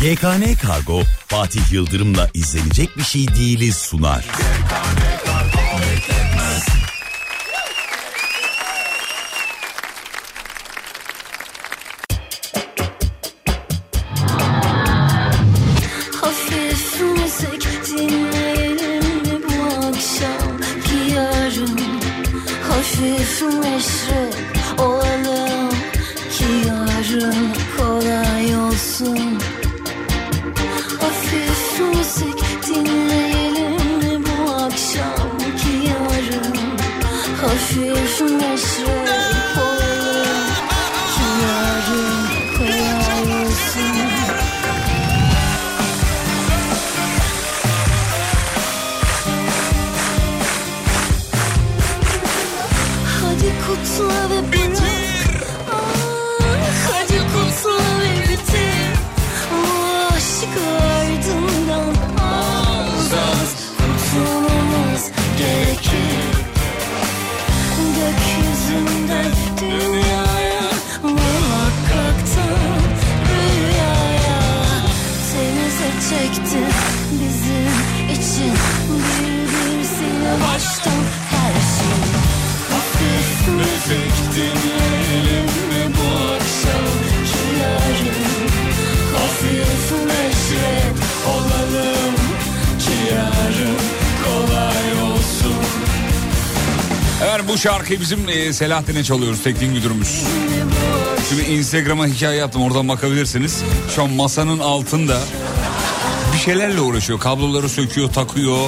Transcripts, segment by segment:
GKN Kargo Fatih Yıldırım'la izlenecek bir şey değiliz sunar. Hafif şarkıyı bizim e, Selahattin'e çalıyoruz teknik müdürümüz. Şimdi Instagram'a hikaye attım oradan bakabilirsiniz. Şu an masanın altında bir şeylerle uğraşıyor. Kabloları söküyor, takıyor.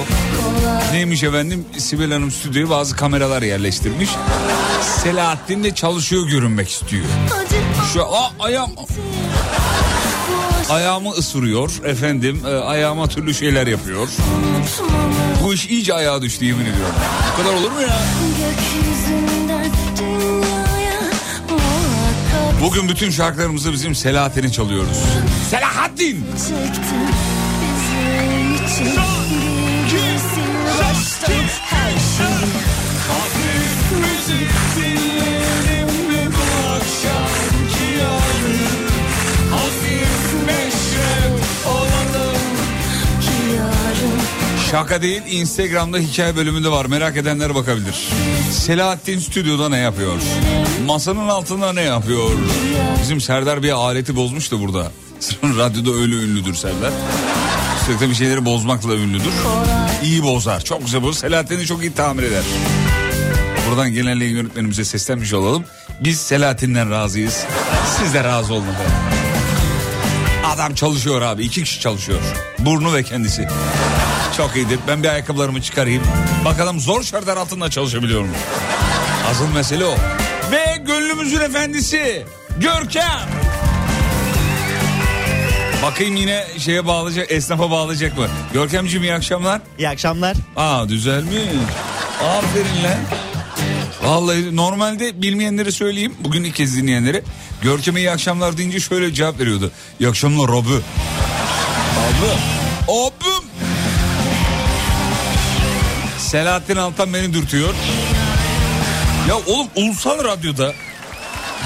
Neymiş efendim? Sibel Hanım stüdyoya bazı kameralar yerleştirmiş. Selahattin de çalışıyor görünmek istiyor. Şu a, ayağım ayağımı ısırıyor efendim. e, ayağıma türlü şeyler yapıyor. Bu iş iyice ayağa düştü yemin ediyorum. Bu kadar olur mu ya? Bugün bütün şarkılarımızı bizim Selahattin'e çalıyoruz. Selahattin! çekti bizim için Şaka değil Instagram'da hikaye bölümünde var merak edenler bakabilir. Selahattin stüdyoda ne yapıyor? Masanın altında ne yapıyor? Bizim Serdar bir aleti bozmuş da burada. Radyoda öyle ünlüdür Serdar. Sürekli bir şeyleri bozmakla ünlüdür. İyi bozar. Çok güzel bozar. Selahattin'i çok iyi tamir eder. Buradan genel yayın yönetmenimize seslenmiş olalım. Biz Selahattin'den razıyız. Siz de razı olun efendim. Adam çalışıyor abi. iki kişi çalışıyor. Burnu ve kendisi. Çok iyidir. Ben bir ayakkabılarımı çıkarayım. Bakalım zor şartlar altında çalışabiliyor mu? Asıl mesele o. Ve gönlümüzün efendisi Görkem. Bakayım yine şeye bağlayacak, esnafa bağlayacak mı? Görkemciğim iyi akşamlar. İyi akşamlar. Aa düzelmiş. Aferin lan. Vallahi normalde bilmeyenleri söyleyeyim. Bugün ilk kez dinleyenlere. Görkem'e iyi akşamlar deyince şöyle cevap veriyordu. İyi akşamlar abi. Abi. Abim. Selahattin Altan beni dürtüyor. Ya oğlum ulusal radyoda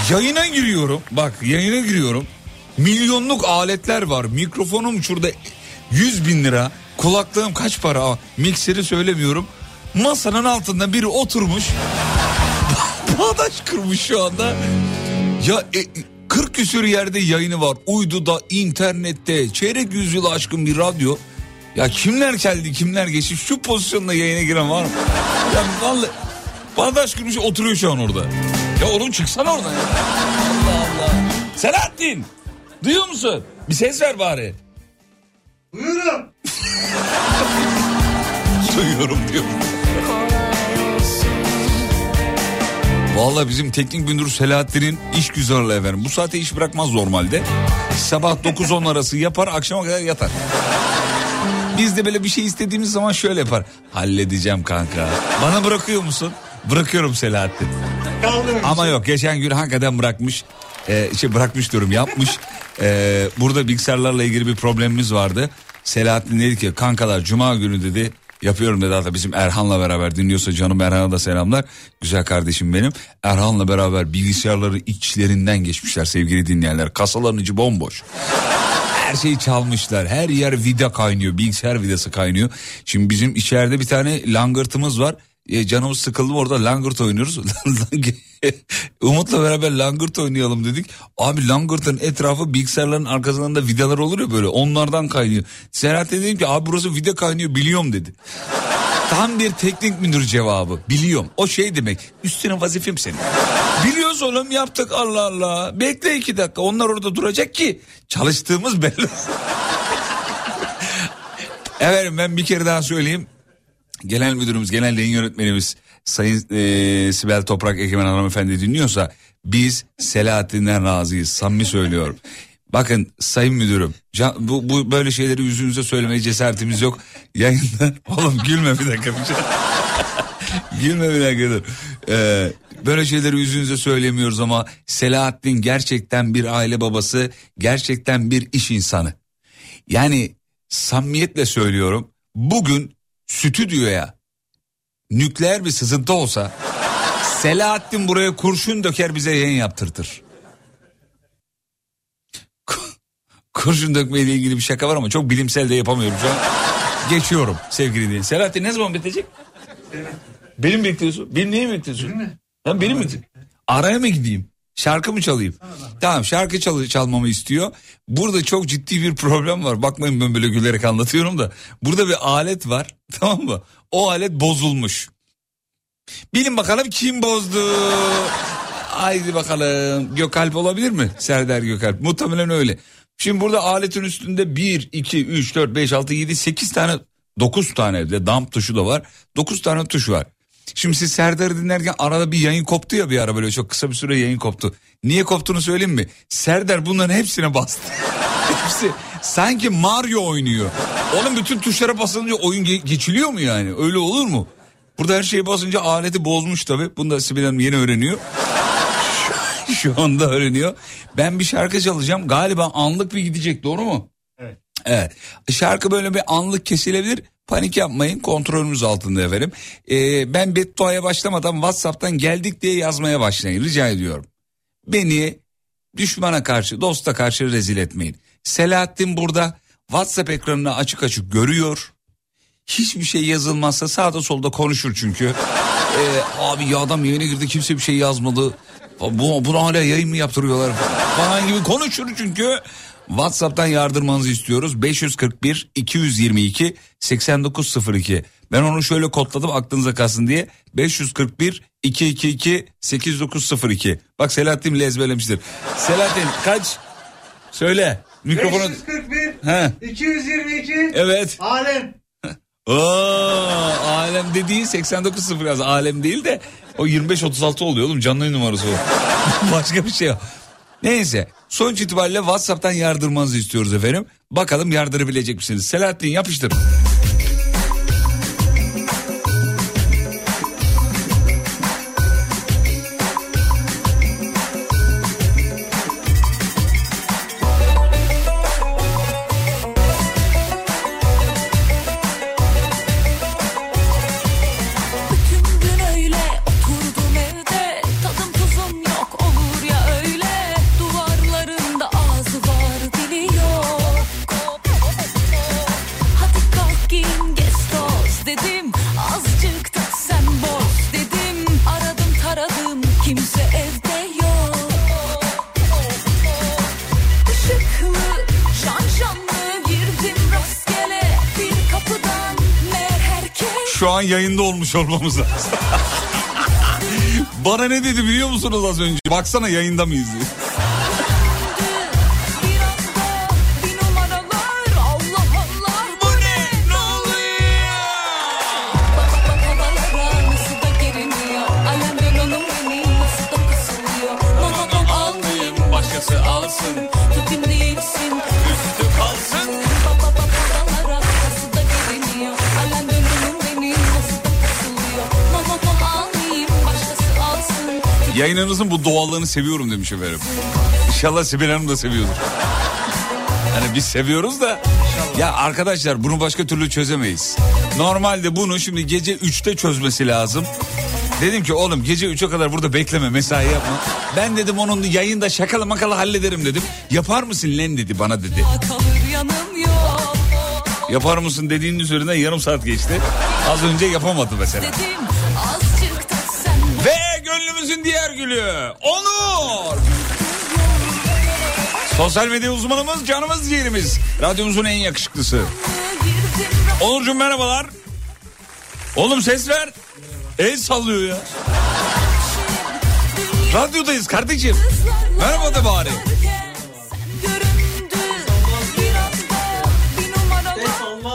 yayına giriyorum. Bak yayına giriyorum. Milyonluk aletler var. Mikrofonum şurada 100 bin lira. Kulaklığım kaç para? Mikseri söylemiyorum. Masanın altında biri oturmuş. Bağdaş kırmış şu anda. Ya e, 40 küsür yerde yayını var. Uyduda, internette, çeyrek yüzyıl aşkın bir radyo. Ya kimler geldi, kimler geçti? Şu pozisyonda yayına giren var mı? Ya vallahi bağdaş kırmış oturuyor şu an orada. Ya oğlum çıksana oradan ya. Allah Allah. Selahattin! Duyuyor musun? Bir ses ver bari. Buyurun. Duyuyorum diyor. Valla bizim teknik müdür Selahattin'in iş güzarlı efendim. Bu saate iş bırakmaz normalde. Sabah 9-10 arası yapar akşama kadar yatar. Biz de böyle bir şey istediğimiz zaman şöyle yapar. Halledeceğim kanka. Bana bırakıyor musun? Bırakıyorum Selahattin. Ama yok geçen gün hakikaten bırakmış. Ee, şey bırakmış diyorum yapmış. Ee, burada bilgisayarlarla ilgili bir problemimiz vardı. Selahattin dedi ki kankalar cuma günü dedi yapıyorum dedi hatta bizim Erhan'la beraber dinliyorsa canım Erhan'a da selamlar. Güzel kardeşim benim. Erhan'la beraber bilgisayarları içlerinden geçmişler sevgili dinleyenler. Kasaların içi bomboş. Her şeyi çalmışlar. Her yer vida kaynıyor. Bilgisayar vidası kaynıyor. Şimdi bizim içeride bir tane langırtımız var. E, canımız sıkıldı orada langırt oynuyoruz. Umut'la beraber langırt oynayalım dedik. Abi langırtın etrafı bilgisayarların arkasından da vidalar olur ya böyle onlardan kaynıyor. Selahattin dedim ki abi burası vida kaynıyor biliyorum dedi. Tam bir teknik müdür cevabı. Biliyorum. O şey demek. Üstüne vazifem senin. Biliyoruz oğlum yaptık Allah Allah. Bekle iki dakika. Onlar orada duracak ki çalıştığımız belli. Efendim ben bir kere daha söyleyeyim. Genel müdürümüz, genel yayın yönetmenimiz Sayın e, Sibel Toprak Egemen Hanımefendi dinliyorsa biz Selahattin'den razıyız. Samimi söylüyorum. Bakın sayın müdürüm can- bu, bu böyle şeyleri yüzünüze söylemeye cesaretimiz yok. Yayında oğlum gülme bir dakika. bir şey- gülme bir dakika. Ee, böyle şeyleri yüzünüze söylemiyoruz ama Selahattin gerçekten bir aile babası, gerçekten bir iş insanı. Yani samimiyetle söylüyorum bugün stüdyoya nükleer bir sızıntı olsa Selahattin buraya kurşun döker bize yayın yaptırtır. Kurşun dökmeyle ilgili bir şaka var ama çok bilimsel de yapamıyorum şu an. Geçiyorum sevgili dinleyin. Selahattin ne zaman bitecek? Benim bekliyorsun. Benim neyi bekliyorsun? Lan benim mi? Araya mı gideyim? Şarkı mı çalayım? Tamam şarkı çal çalmamı istiyor. Burada çok ciddi bir problem var. Bakmayın ben böyle gülerek anlatıyorum da. Burada bir alet var tamam mı? O alet bozulmuş. Bilin bakalım kim bozdu? Haydi bakalım. Gökalp olabilir mi? Serdar Gökalp. Muhtemelen öyle. Şimdi burada aletin üstünde 1, 2, 3, 4, 5, 6, 7, 8 tane 9 tane de dump tuşu da var. 9 tane tuş var. Şimdi siz Serdar'ı dinlerken arada bir yayın koptu ya bir ara böyle çok kısa bir süre yayın koptu. Niye koptuğunu söyleyeyim mi? Serdar bunların hepsine bastı. Hepsi sanki Mario oynuyor. Oğlum bütün tuşlara basınca oyun ge- geçiliyor mu yani? Öyle olur mu? Burada her şeye basınca aleti bozmuş tabii. Bunu da Sibel Hanım yeni öğreniyor. Şu anda öğreniyor. Ben bir şarkı çalacağım. Galiba anlık bir gidecek doğru mu? Evet. Evet. Şarkı böyle bir anlık kesilebilir. Panik yapmayın kontrolümüz altında efendim. Ee, ben bedduaya başlamadan Whatsapp'tan geldik diye yazmaya başlayın rica ediyorum. Beni düşmana karşı dosta karşı rezil etmeyin. Selahattin burada WhatsApp ekranını açık açık görüyor. Hiçbir şey yazılmazsa sağda solda konuşur çünkü. Ee, abi ya adam yayına girdi kimse bir şey yazmadı. Bu, bunu hala yayın mı yaptırıyorlar falan gibi konuşur çünkü. WhatsApp'tan yardırmanızı istiyoruz. 541 222 8902. Ben onu şöyle kodladım aklınıza kalsın diye. 541 222 8902. Bak Selahattin bile ezberlemiştir. Selahattin kaç? Söyle. Mikrofonu... 541 He. 222 Evet. Alem. Oo, alem dediği 89.0 yaz. Alem değil de o 25-36 oluyor oğlum canlı numarası o. Başka bir şey yok. Neyse sonuç itibariyle WhatsApp'tan yardırmanızı istiyoruz efendim. Bakalım yardırabilecek misiniz? Selahattin yapıştır. An yayında olmuş olmamız lazım. Bana ne dedi biliyor musunuz az önce? Baksana yayında mıyız diye. Yayınınızın bu doğallığını seviyorum demiş efendim. İnşallah Sibel Hanım da seviyordur. Hani biz seviyoruz da ya arkadaşlar bunu başka türlü çözemeyiz. Normalde bunu şimdi gece 3'te çözmesi lazım. Dedim ki oğlum gece 3'e kadar burada bekleme mesai yapma. Ben dedim onun yayında şakalı makalı hallederim dedim. Yapar mısın lan dedi bana dedi. Yapar mısın dediğinin üzerinden yarım saat geçti. Az önce yapamadı mesela. Dedim gülü Onur. Sosyal medya uzmanımız canımız ciğerimiz. Radyomuzun en yakışıklısı. Onurcuğum merhabalar. Oğlum ses ver. El sallıyor ya. Radyodayız kardeşim. Merhaba de bari.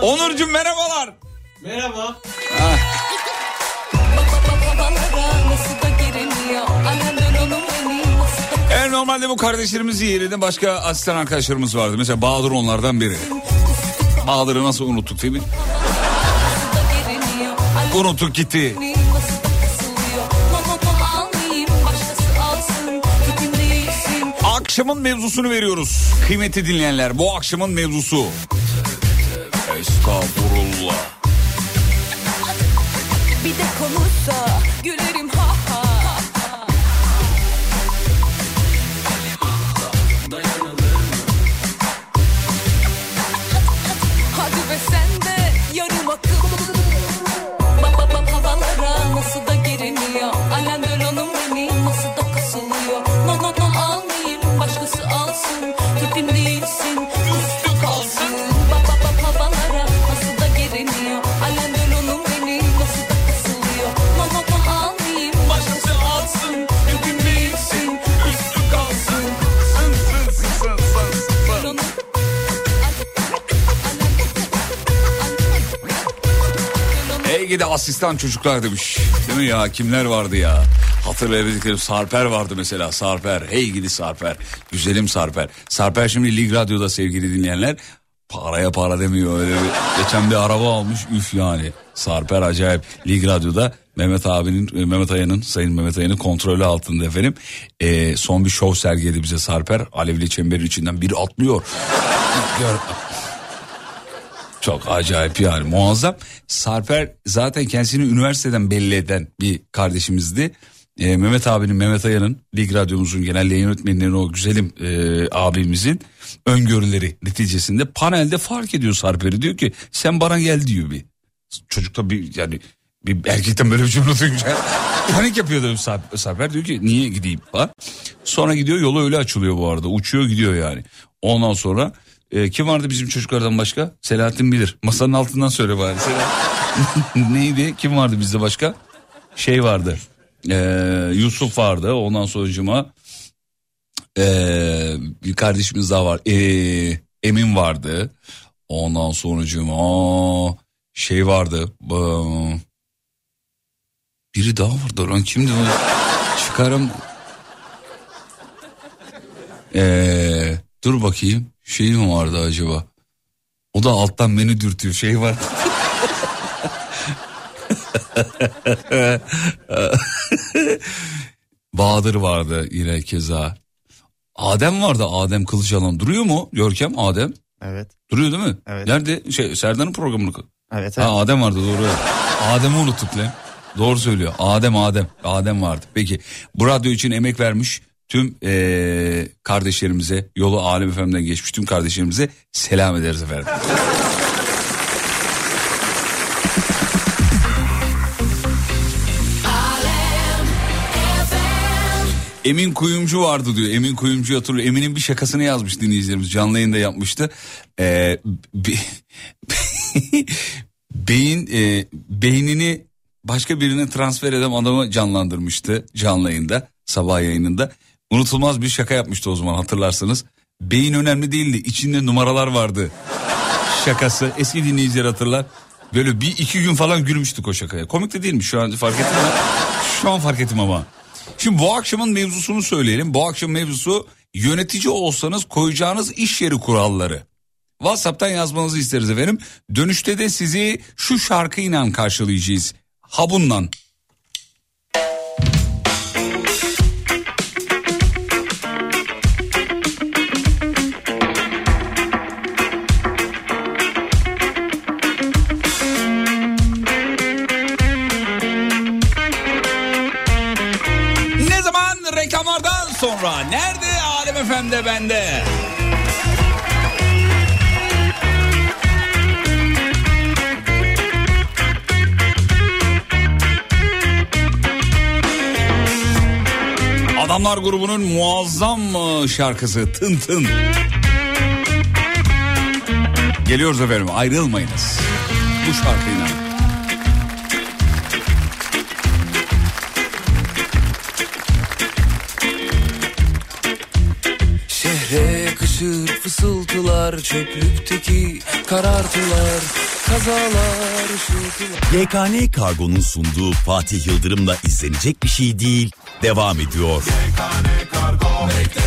Onurcuğum merhabalar. Merhaba. Baba normalde bu kardeşlerimizin yerine başka asistan arkadaşlarımız vardı. Mesela Bahadır onlardan biri. Bahadır'ı nasıl unuttuk değil mi? Unuttuk gitti. Akşamın mevzusunu veriyoruz. Kıymetli dinleyenler bu akşamın mevzusu. Estağfurullah. Gidi asistan çocuklar demiş. Değil mi ya kimler vardı ya? Hatırlayabildiklerim Sarper vardı mesela Sarper. Hey gidi Sarper. Güzelim Sarper. Sarper şimdi Lig Radyo'da sevgili dinleyenler. Paraya para demiyor öyle bir. Geçen bir araba almış üf yani. Sarper acayip. Lig Radyo'da Mehmet abinin, e, Mehmet Aya'nın, Sayın Mehmet Aya'nın kontrolü altında efendim. Ee, son bir şov sergiledi bize Sarper. Alevli çemberin içinden biri atlıyor. Çok acayip yani muazzam. Sarper zaten kendisini üniversiteden belli eden bir kardeşimizdi. Ee, Mehmet abinin, Mehmet Aya'nın, Lig Radyomuzun genel yayın yönetmeninin o güzelim e, abimizin öngörüleri neticesinde panelde fark ediyor Sarper'i. Diyor ki sen bana gel diyor bir. Çocuk da bir yani bir erkekten böyle bir cümle duyunca panik yapıyor Sarper. Sarper diyor ki niye gideyim falan. Sonra gidiyor yolu öyle açılıyor bu arada uçuyor gidiyor yani. Ondan sonra e, kim vardı bizim çocuklardan başka? Selahattin bilir. Masanın altından söyle bari. Neydi? Kim vardı bizde başka? Şey vardı. E, Yusuf vardı. Ondan sonucuma e, bir kardeşimiz daha var. E, Emin vardı. Ondan sonucuma şey vardı. Biri daha vardı lan kimdi? Çıkarım. Ee, dur bakayım. Şey mi vardı acaba? O da alttan beni dürtüyor. Şey var. Bahadır vardı yine keza. Adem vardı Adem Kılıçalan. Duruyor mu Görkem Adem? Evet. Duruyor değil mi? Evet. Nerede? Şey Serdar'ın programını. Evet. Ha, Adem vardı doğru. Adem'i unuttuk lan. Doğru söylüyor. Adem Adem. Adem vardı. Peki bu radyo için emek vermiş tüm eee, kardeşlerimize yolu Alem Efem'den geçmiş tüm kardeşlerimize selam ederiz efendim. Emin Kuyumcu vardı diyor. Emin Kuyumcu hatırlıyor. Emin'in bir şakasını yazmış dinleyicilerimiz. Canlı yayında yapmıştı. Ee, be- beyin e, beynini başka birine transfer eden adamı canlandırmıştı canlı yayında sabah yayınında. Unutulmaz bir şaka yapmıştı o zaman hatırlarsınız. Beyin önemli değildi içinde numaralar vardı şakası eski dinleyiciler hatırlar. Böyle bir iki gün falan gülmüştük o şakaya. Komik de değilmiş şu an fark ettim mi? Şu an fark ettim ama. Şimdi bu akşamın mevzusunu söyleyelim. Bu akşam mevzusu yönetici olsanız koyacağınız iş yeri kuralları. WhatsApp'tan yazmanızı isteriz efendim. Dönüşte de sizi şu şarkıyla karşılayacağız. Habunla. Nerede? Alem Efendi bende. Adamlar grubunun muazzam şarkısı Tın Tın. Geliyoruz efendim ayrılmayınız. Bu şarkıyla. Fısıltılar Çöplükteki karartılar Kazalar ışıltılar YKN Kargo'nun sunduğu Fatih Yıldırım'la izlenecek bir şey değil devam ediyor. Şehre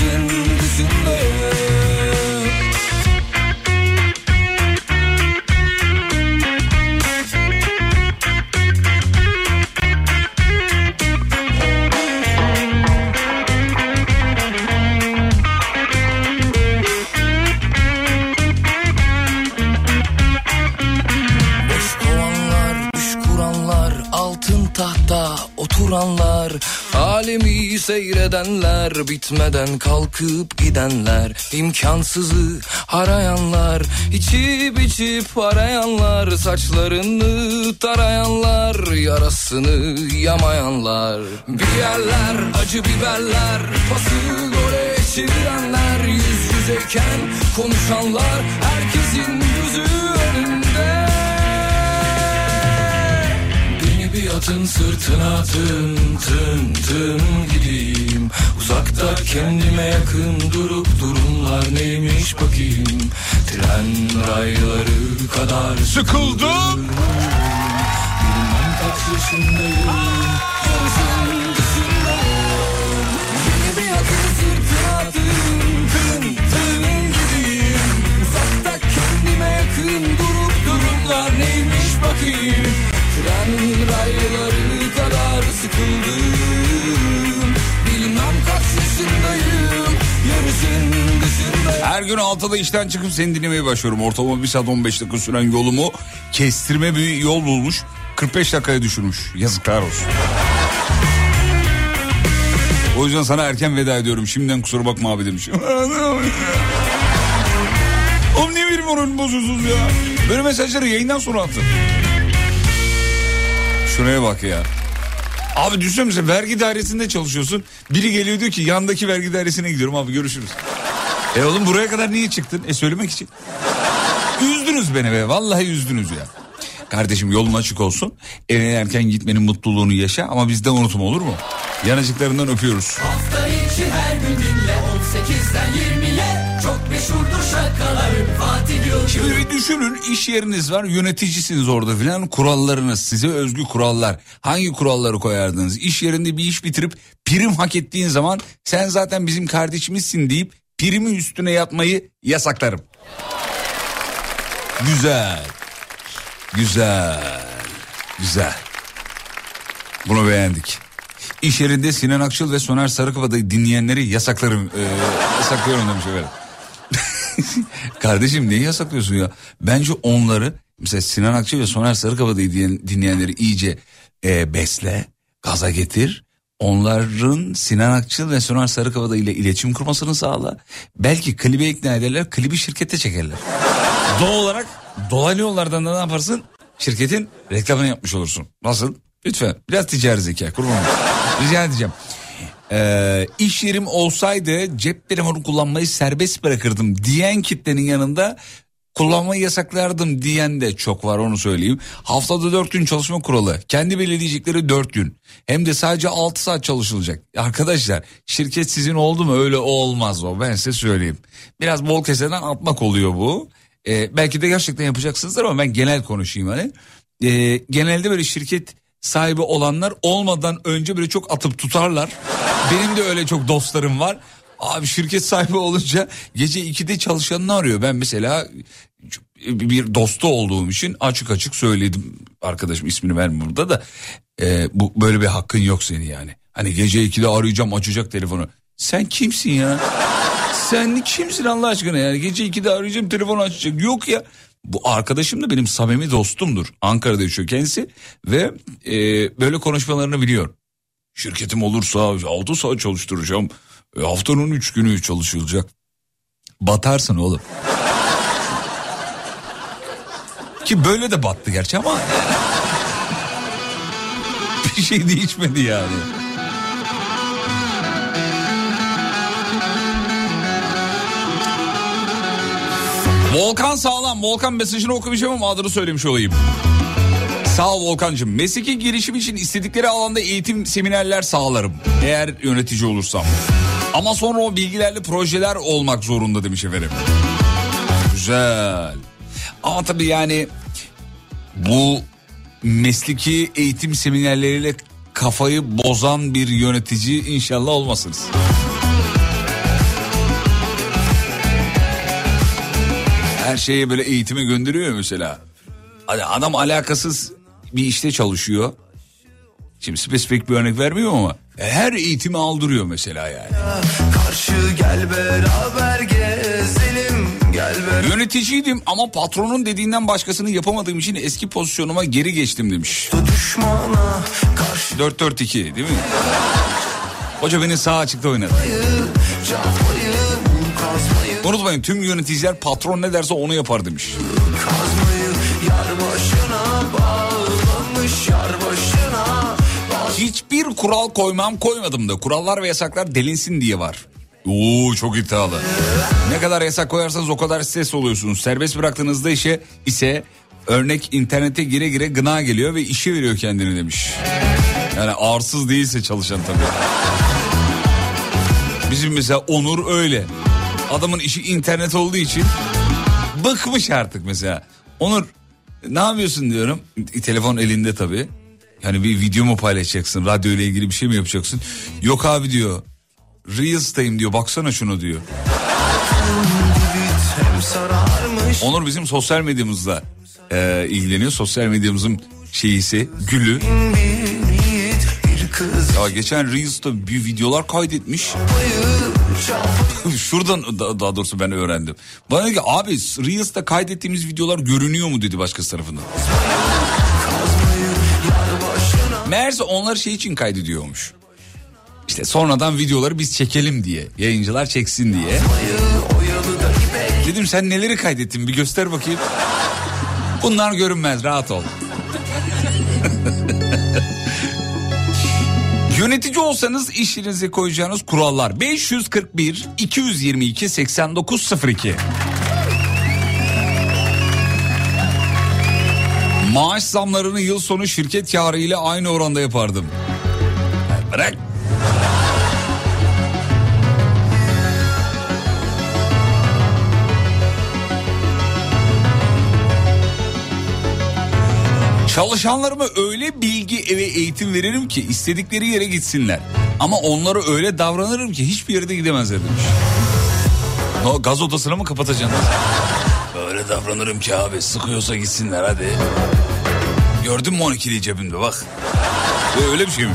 Yarışın dışındayım Boş seyredenler, bitmeden kalkıp gidenler, imkansızı arayanlar, içip içip arayanlar, saçlarını tarayanlar, yarasını yamayanlar, bir yerler acı biberler, pası gole çevirenler, yüz yüzeyken konuşanlar, herkesin gözü önünde. Bir atın sırtına tın tın tın gideyim. Uzakta kendime yakın durup durumlar neymiş bakayım. Tren rayları kadar Sıkıldım. Bilmem kaç yaşındayım. Yarışın dışındayım Beni bir atın sırtına tın tın tın gideyim. Uzakta kendime yakın durup durumlar neymiş bakayım Tren rayları kadar sıkıldım Bilmem kaç yaşındayım dışındayım Her gün 6'da işten çıkıp seni dinlemeye başlıyorum. Ortalama 1 saat 15 dakika süren yolumu kestirme bir yol bulmuş. 45 dakikaya düşürmüş. Yazıklar olsun. O yüzden sana erken veda ediyorum. Şimdiden kusura bakma abi demiş. Oğlum niye benim moralimi bozuyorsunuz ya? Böyle mesajları yayından sonra atın. Şuraya bak ya. Abi düşünsene vergi dairesinde çalışıyorsun. Biri geliyor diyor ki yandaki vergi dairesine gidiyorum abi görüşürüz. E oğlum buraya kadar niye çıktın? E söylemek için. Üzdünüz beni be vallahi üzdünüz ya. Kardeşim yolun açık olsun. Eve erken gitmenin mutluluğunu yaşa ama bizden unutma olur mu? Yanacıklarından öpüyoruz. Hafta içi her gün dinle 18'den 20'ye düşünün iş yeriniz var yöneticisiniz orada filan kurallarınız size özgü kurallar. Hangi kuralları koyardınız? İş yerinde bir iş bitirip prim hak ettiğin zaman sen zaten bizim kardeşimizsin deyip primi üstüne yatmayı yasaklarım. Güzel. Güzel. Güzel. Bunu beğendik. İş yerinde Sinan Akçıl ve Soner Sarıkabada'yı dinleyenleri yasaklarım. E, yasaklıyorum demiş efendim. Kardeşim neyi yasaklıyorsun ya? Bence onları mesela Sinan Akçı ve Soner Sarıkabadayı dinleyenleri iyice e, besle, gaza getir. Onların Sinan Akçıl ve Soner Sarıkabadayı ile iletişim kurmasını sağla. Belki klibe ikna ederler, klibi şirkete çekerler. Doğal olarak dolaylı yollardan da ne yaparsın? Şirketin reklamını yapmış olursun. Nasıl? Lütfen biraz ticari zeka kurban. Rica edeceğim. Ee, iş yerim olsaydı cep telefonu kullanmayı serbest bırakırdım diyen kitlenin yanında kullanmayı yasaklardım diyen de çok var onu söyleyeyim. Haftada dört gün çalışma kuralı. Kendi belirleyecekleri dört gün. Hem de sadece altı saat çalışılacak. Arkadaşlar şirket sizin oldu mu öyle olmaz o ben size söyleyeyim. Biraz bol keseden atmak oluyor bu. Ee, belki de gerçekten yapacaksınızdır ama ben genel konuşayım hani. Ee, genelde böyle şirket sahibi olanlar olmadan önce böyle çok atıp tutarlar. Benim de öyle çok dostlarım var. Abi şirket sahibi olunca gece 2'de çalışanını arıyor. Ben mesela bir dostu olduğum için açık açık söyledim. Arkadaşım ismini vermiyorum burada da. e, bu böyle bir hakkın yok senin yani. Hani gece 2'de arayacağım açacak telefonu. Sen kimsin ya? Sen kimsin Allah aşkına yani gece 2'de arayacağım telefonu açacak. Yok ya. Bu arkadaşım da benim samimi dostumdur. Ankara'da yaşıyor kendisi ve e, böyle konuşmalarını biliyor. Şirketim olursa 6 saat çalıştıracağım. E, haftanın 3 günü çalışılacak. Batarsın oğlum. Ki böyle de battı gerçi ama bir şey değişmedi yani. Volkan sağlam. Volkan mesajını okumayacağım ama adını söylemiş olayım. Sağ ol Volkan'cığım. Mesleki girişim için istedikleri alanda eğitim seminerler sağlarım. Eğer yönetici olursam. Ama sonra o bilgilerle projeler olmak zorunda demiş efendim. Güzel. Ama tabii yani bu mesleki eğitim seminerleriyle kafayı bozan bir yönetici inşallah olmasınız. Her şeye böyle eğitime gönderiyor mesela. Hadi adam alakasız bir işte çalışıyor. Şimdi spesifik bir örnek vermiyorum ama e, her eğitimi aldırıyor mesela yani. Karşı gel beraber gezelim Gel beraber Yöneticiydim ama patronun dediğinden başkasını yapamadığım için eski pozisyonuma geri geçtim demiş. düşmana Karşı 4-4-2 değil mi? Hoca beni sağ açıkta oynadı. çapayı Unutmayın tüm yöneticiler patron ne derse onu yapar demiş. Hiçbir kural koymam koymadım da kurallar ve yasaklar delinsin diye var. Oo çok iddialı. Ne kadar yasak koyarsanız o kadar stres oluyorsunuz. Serbest bıraktığınızda işe ise örnek internete gire gire gına geliyor ve işi veriyor kendini demiş. Yani arsız değilse çalışan tabii. Bizim mesela Onur öyle. Adamın işi internet olduğu için bıkmış artık mesela. Onur ne yapıyorsun diyorum. Telefon elinde tabii. Yani bir video mu paylaşacaksın? Radyo ile ilgili bir şey mi yapacaksın? Yok abi diyor. Reels'tayım diyor. Baksana şunu diyor. Onur bizim sosyal medyamızla e, ilgileniyor. Sosyal medyamızın şeyisi, gülü. Ya geçen Reels'ta bir videolar kaydetmiş. Şuradan da- daha doğrusu ben öğrendim. Bana dedi ki abi Reels'ta kaydettiğimiz videolar görünüyor mu dedi başkası tarafından. Meğerse onlar şey için kaydediyormuş. İşte sonradan videoları biz çekelim diye. Yayıncılar çeksin diye. Dedim sen neleri kaydettin bir göster bakayım. Bunlar görünmez rahat ol. Yönetici olsanız işinize koyacağınız kurallar 541 222 8902. Maaş zamlarını yıl sonu şirket karı ile aynı oranda yapardım. Bırak. Çalışanlarıma öyle bilgi ve eğitim veririm ki istedikleri yere gitsinler. Ama onlara öyle davranırım ki hiçbir yere de gidemezler demiş. O gaz odasını mı kapatacaksın? Öyle davranırım ki abi sıkıyorsa gitsinler hadi. Gördün mü 12'li cebimde bak. Öyle bir şey mi?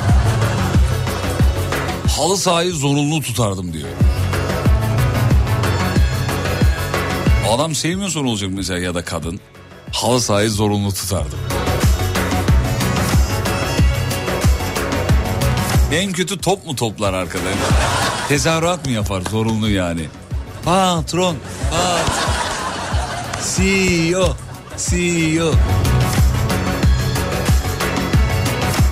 Halı sahayı zorunlu tutardım diyor. Adam sevmiyorsa ne olacak mesela ya da kadın? Halı sahayı zorunlu tutardım. En kötü top mu toplar arkadan? Tezahürat mı yapar zorunlu yani? Patron, pat. CEO, CEO.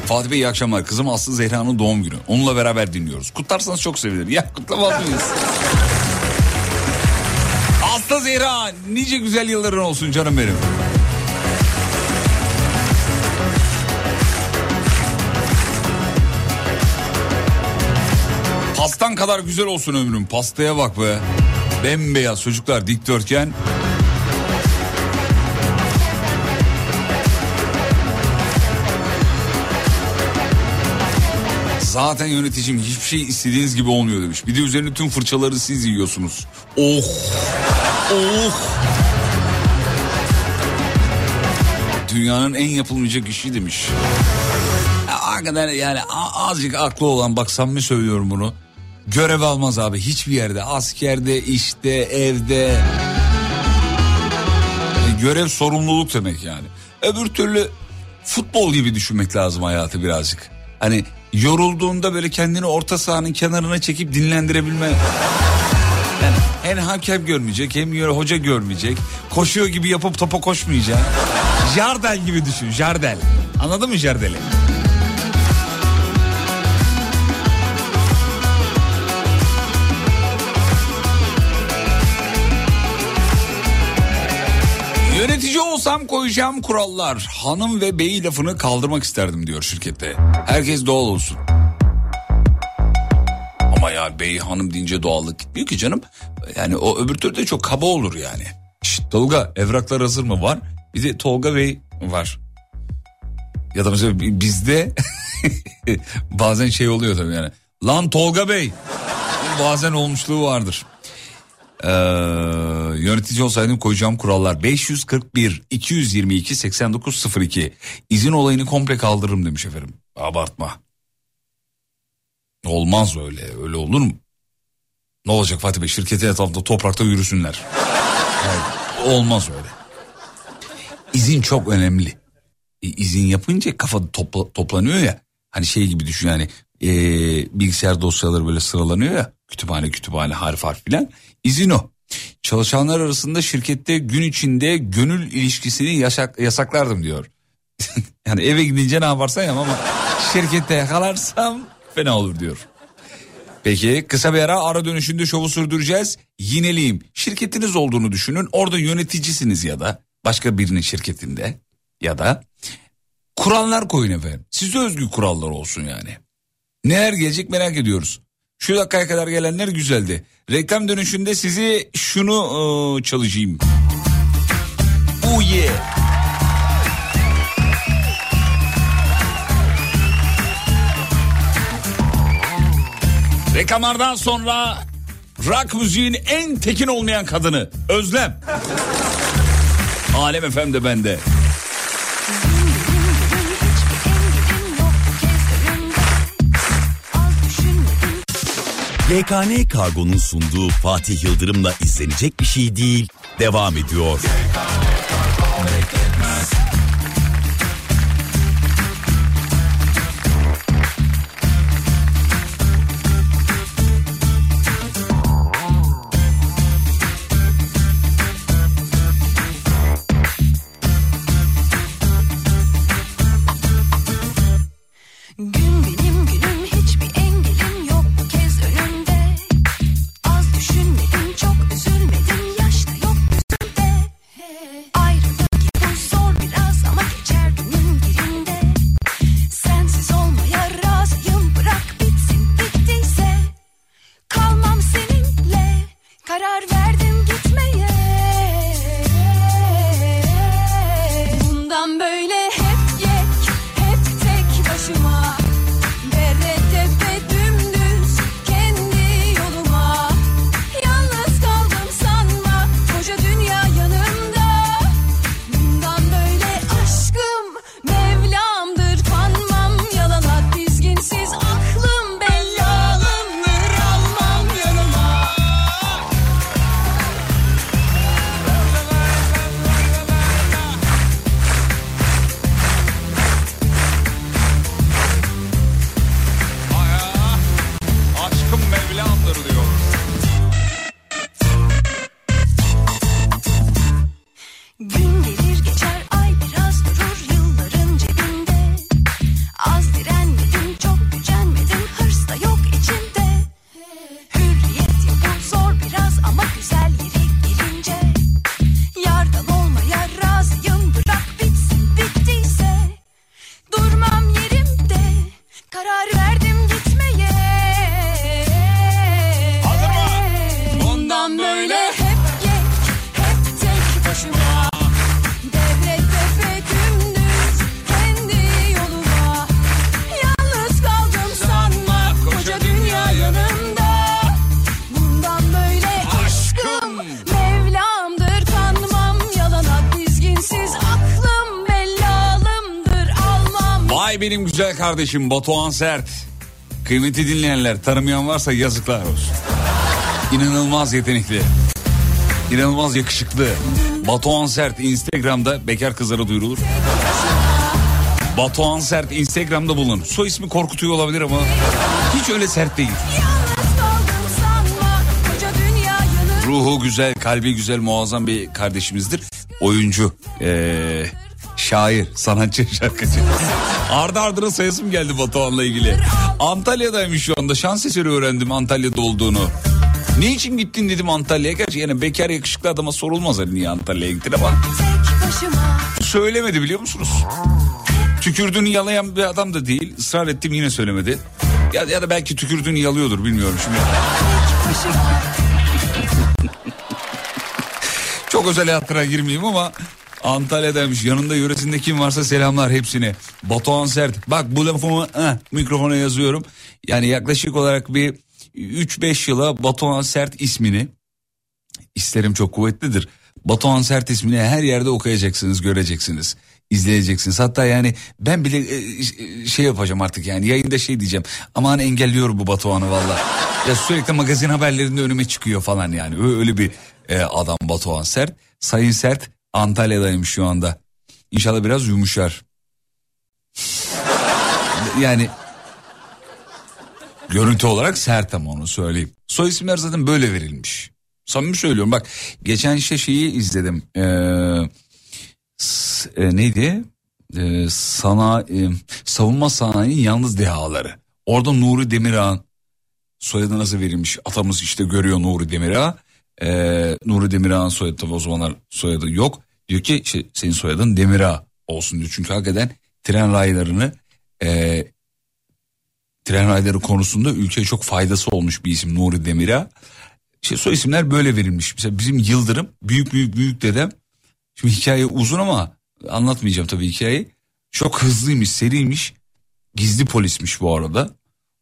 Fatih Bey iyi akşamlar. Kızım Aslı Zehra'nın doğum günü. Onunla beraber dinliyoruz. Kutlarsanız çok sevinirim. Ya kutlamaz mıyız? Aslı Zehra nice güzel yılların olsun canım benim. Kadar güzel olsun ömrüm. Pastaya bak be. Bembeyaz çocuklar dikdörtgen. Zaten yöneticim hiçbir şey istediğiniz gibi olmuyor demiş. Bir de üzerine tüm fırçaları siz yiyorsunuz. Oh. Oh. Dünyanın en yapılmayacak işi demiş. Ya, hakikaten yani azıcık aklı olan bak samimi söylüyorum bunu. Görev almaz abi hiçbir yerde. Askerde, işte, evde. E, görev sorumluluk demek yani. Öbür türlü futbol gibi düşünmek lazım hayatı birazcık. Hani yorulduğunda böyle kendini orta sahanın kenarına çekip dinlendirebilme. Yani hem hakem görmeyecek hem hoca görmeyecek. Koşuyor gibi yapıp topa koşmayacak. Jardel gibi düşün Jardel. Anladın mı Jardel'i? Olsam koyacağım kurallar. Hanım ve bey lafını kaldırmak isterdim diyor şirkette. Herkes doğal olsun. Ama ya bey hanım deyince doğallık gitmiyor ki canım. Yani o öbür türlü de çok kaba olur yani. Şşt, Tolga evraklar hazır mı var? Bir de Tolga Bey var. Ya da mesela bizde bazen şey oluyor tabii yani. Lan Tolga Bey. Bazen olmuşluğu vardır. Ee, yönetici olsaydım koyacağım kurallar. 541 222 8902 izin olayını komple kaldırırım demiş efendim. Abartma. Olmaz öyle öyle olur mu? Ne olacak Fatih Bey? Şirketin etrafında toprakta yürüsünler. Yani olmaz öyle. İzin çok önemli. E, izin yapınca kafa topla- toplanıyor ya. Hani şey gibi düşün yani e, bilgisayar dosyaları böyle sıralanıyor ya. Kütüphane kütüphane harf harf filan izin o. Çalışanlar arasında şirkette gün içinde gönül ilişkisini yasak, yasaklardım diyor. yani eve gidince ne yaparsan yap ama şirkette yakalarsam fena olur diyor. Peki kısa bir ara ara dönüşünde şovu sürdüreceğiz. Yineleyeyim. Şirketiniz olduğunu düşünün. Orada yöneticisiniz ya da başka birinin şirketinde ya da kurallar koyun efendim. Size özgü kurallar olsun yani. Neler gelecek merak ediyoruz. Şu dakikaya kadar gelenler güzeldi. Reklam dönüşünde sizi şunu ıı, çalacağım. Oh yeah. Reklamlardan sonra rock müziğin en tekin olmayan kadını Özlem. Alem efem de bende. YKN Kargo'nun sunduğu Fatih Yıldırım'la izlenecek bir şey değil devam ediyor. Gün güzel kardeşim Batuhan Sert. Kıymeti dinleyenler tanımayan varsa yazıklar olsun. İnanılmaz yetenekli. İnanılmaz yakışıklı. Batuhan Sert Instagram'da bekar kızlara duyurulur. Batuhan Sert Instagram'da bulun. Soy ismi korkutuyor olabilir ama hiç öyle sert değil. Ruhu güzel, kalbi güzel, muazzam bir kardeşimizdir. Oyuncu, ee, şair, sanatçı, şarkıcı. Ardı ardına sayısım geldi Batuhan'la ilgili. Antalya'daymış şu anda. Şans eseri öğrendim Antalya'da olduğunu. Ne için gittin dedim Antalya'ya. Gerçi yani bekar yakışıklı adama sorulmaz hani niye Antalya'ya gittin ama söylemedi biliyor musunuz? Tükürdüğünü yalayan bir adam da değil. Israr ettim yine söylemedi. Ya, ya da belki tükürdüğünü yalıyordur bilmiyorum şimdi. Çok özel hayatlara girmeyeyim ama Antalya'daymış. Yanında yöresinde kim varsa selamlar hepsine. Batuhan Sert. Bak bu lafımı mikrofona yazıyorum. Yani yaklaşık olarak bir 3-5 yıla Batuhan Sert ismini isterim çok kuvvetlidir. Batuhan Sert ismini her yerde okuyacaksınız, göreceksiniz, izleyeceksiniz. Hatta yani ben bile e, şey yapacağım artık yani yayında şey diyeceğim. Aman engelliyor bu Batuhan'ı valla. Ya sürekli magazin haberlerinde önüme çıkıyor falan yani. Öyle bir e, adam Batuhan Sert. Sayın Sert Antalya'daymış şu anda. İnşallah biraz yumuşar. Yani Görüntü olarak sert ama onu söyleyeyim. Soy isimler zaten böyle verilmiş. Samimi söylüyorum bak geçen işte şeyi izledim. Ee, e, neydi? Ee, sana e, savunma sanayinin yalnız dehaları. Orada Nuri Demirağ'ın soyadı nasıl verilmiş? Atamız işte görüyor Nuri Demirağ. Ee, Nuri Demirağ'ın soyadı tabii o zamanlar soyadı yok. Diyor ki işte senin soyadın Demirağ olsun diyor. Çünkü hakikaten tren raylarını e, tren rayları konusunda ülkeye çok faydası olmuş bir isim Nuri Demir'a. İşte soy isimler böyle verilmiş. Mesela bizim Yıldırım büyük büyük büyük dedem. Şimdi hikaye uzun ama anlatmayacağım tabii hikayeyi. Çok hızlıymış, seriymiş. Gizli polismiş bu arada.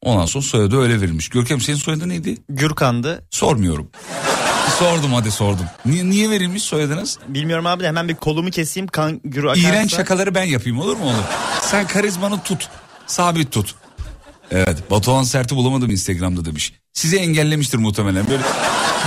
Ondan sonra soyadı öyle verilmiş. Görkem senin soyadın neydi? Gürkan'dı. Sormuyorum. Sordum hadi sordum. Niye, niye verilmiş soyadınız? Bilmiyorum abi de hemen bir kolumu keseyim kan gürü akarsa. İğrenç şakaları ben yapayım olur mu oğlum? Sen karizmanı tut. Sabit tut. Evet Batuhan Sert'i bulamadım Instagram'da demiş. Sizi engellemiştir muhtemelen. Böyle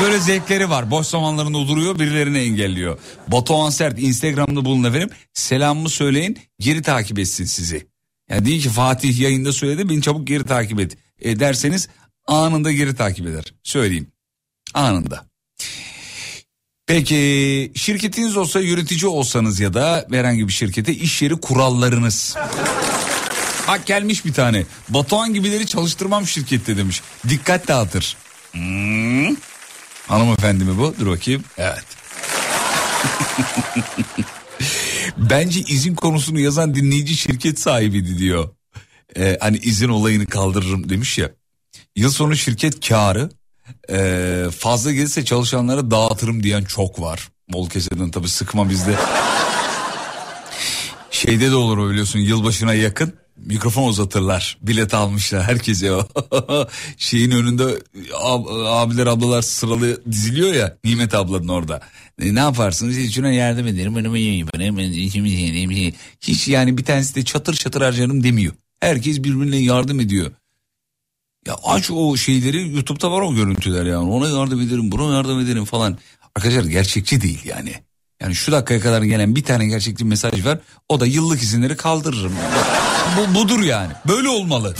böyle zevkleri var. Boş zamanlarında duruyor birilerini engelliyor. Batuhan Sert Instagram'da bulun efendim. Selamımı söyleyin geri takip etsin sizi. Yani değil ki Fatih yayında söyledi beni çabuk geri takip et. E, derseniz anında geri takip eder. Söyleyeyim. Anında. Peki şirketiniz olsa yönetici olsanız ya da herhangi bir şirkete iş yeri kurallarınız. Bak gelmiş bir tane. Batuhan gibileri çalıştırmam şirkette demiş. Dikkat dağıtır. Hmm. Hanımefendi mi bu? Dur bakayım. Evet. Bence izin konusunu yazan dinleyici şirket sahibiydi diyor. Ee, hani izin olayını kaldırırım demiş ya. Yıl sonu şirket karı ee, fazla gelirse çalışanlara dağıtırım diyen çok var. Bol keseden tabii sıkma bizde. Şeyde de olur o biliyorsun yılbaşına yakın mikrofon uzatırlar. Bilet almışlar herkese o. Şeyin önünde ab- abiler ablalar sıralı diziliyor ya Nimet ablanın orada. E, ne yaparsınız? Şuna yardım ederim. Önüme yiyeyim. Hiç yani bir tanesi de çatır çatır harcarım demiyor. Herkes birbirine yardım ediyor. Ya aç o şeyleri YouTube'da var o görüntüler yani. Ona yardım ederim, buna yardım ederim falan. Arkadaşlar gerçekçi değil yani. Yani şu dakikaya kadar gelen bir tane gerçekçi mesaj var. O da yıllık izinleri kaldırırım. Bu budur yani. Böyle olmalı.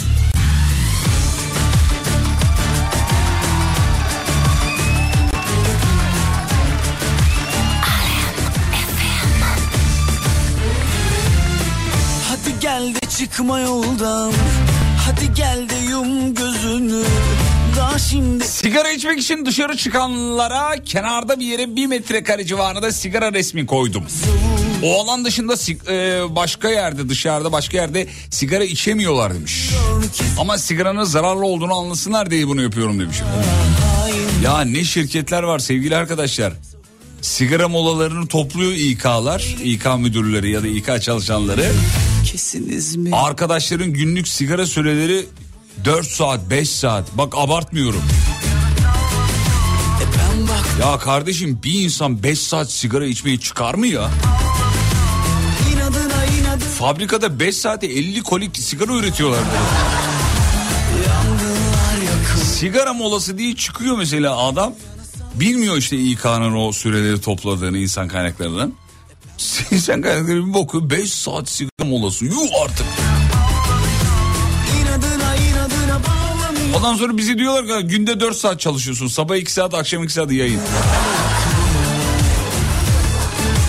Hadi gel de çıkma yoldan Hadi gel de yum gözünü Daha şimdi Sigara içmek için dışarı çıkanlara kenarda bir yere bir metrekare civarında sigara resmi koydum. O alan dışında e, başka yerde dışarıda başka yerde sigara içemiyorlar demiş. Ama sigaranın zararlı olduğunu anlasınlar diye bunu yapıyorum demiş. Ya ne şirketler var sevgili arkadaşlar. Sigara molalarını topluyor İK'lar, İK müdürleri ya da İK çalışanları. kesiniz mi? Arkadaşların günlük sigara süreleri 4 saat 5 saat. Bak abartmıyorum. E Ya kardeşim bir insan 5 saat sigara içmeyi çıkar mı ya? inadına inadı fabrikada 5 saate 50 kolik sigara üretiyorlar. Sigara molası diye çıkıyor mesela adam. Bilmiyor işte İK'nın o süreleri topladığını insan kaynaklarından. İnsan kaynakları bir bakıyor 5 saat sigara molası. Yuh artık. Ondan sonra bizi diyorlar ki günde 4 saat çalışıyorsun. Sabah 2 saat akşam 2 saat yayın.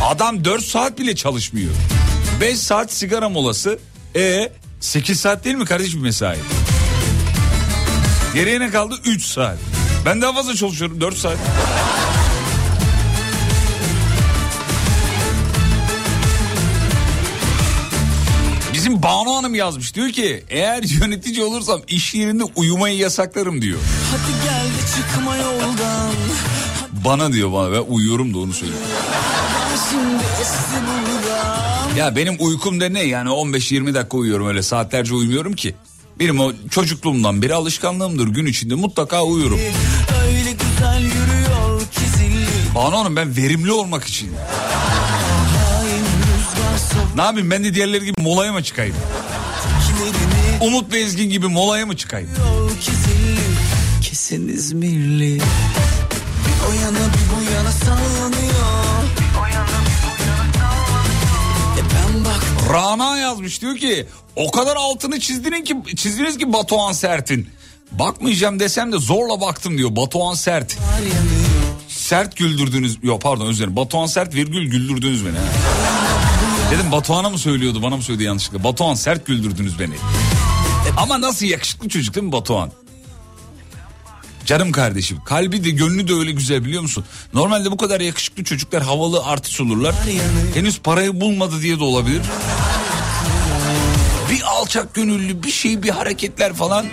Adam 4 saat bile çalışmıyor. 5 saat sigara molası. E 8 saat değil mi kardeşim mesai? Geriye ne kaldı? 3 saat. Ben daha fazla çalışıyorum 4 saat. Bizim Banu Hanım yazmış diyor ki eğer yönetici olursam iş yerinde uyumayı yasaklarım diyor. Hadi gel çıkma yoldan Bana diyor bana ben uyuyorum da onu söylüyor. Şimdi esti buradan Ya benim uykum da ne yani 15-20 dakika uyuyorum öyle saatlerce uyumuyorum ki. Benim o çocukluğumdan beri alışkanlığımdır gün içinde mutlaka uyurum. Öyle güzel yürüyor ki Banu Hanım ben verimli olmak için. Ne yapayım ben de diğerleri gibi molaya mı çıkayım? Umut Bezgin gibi molaya mı çıkayım? Kesin İzmirli Bir o yana bir bu yana sallanıyor Rana yazmış diyor ki o kadar altını çizdiniz ki çizdiniz ki Batuhan Sert'in. Bakmayacağım desem de zorla baktım diyor Batuhan Sert. Sert güldürdünüz. Yok pardon özür dilerim. Batuhan Sert virgül güldürdünüz beni. ha. Dedim Batuhan'a mı söylüyordu bana mı söyledi yanlışlıkla. Batuhan Sert güldürdünüz beni. Ama nasıl yakışıklı çocuk değil mi Batuhan? Canım kardeşim. Kalbi de gönlü de öyle güzel biliyor musun? Normalde bu kadar yakışıklı çocuklar havalı artist olurlar. Henüz parayı bulmadı diye de olabilir. Bir alçak gönüllü bir şey bir hareketler falan.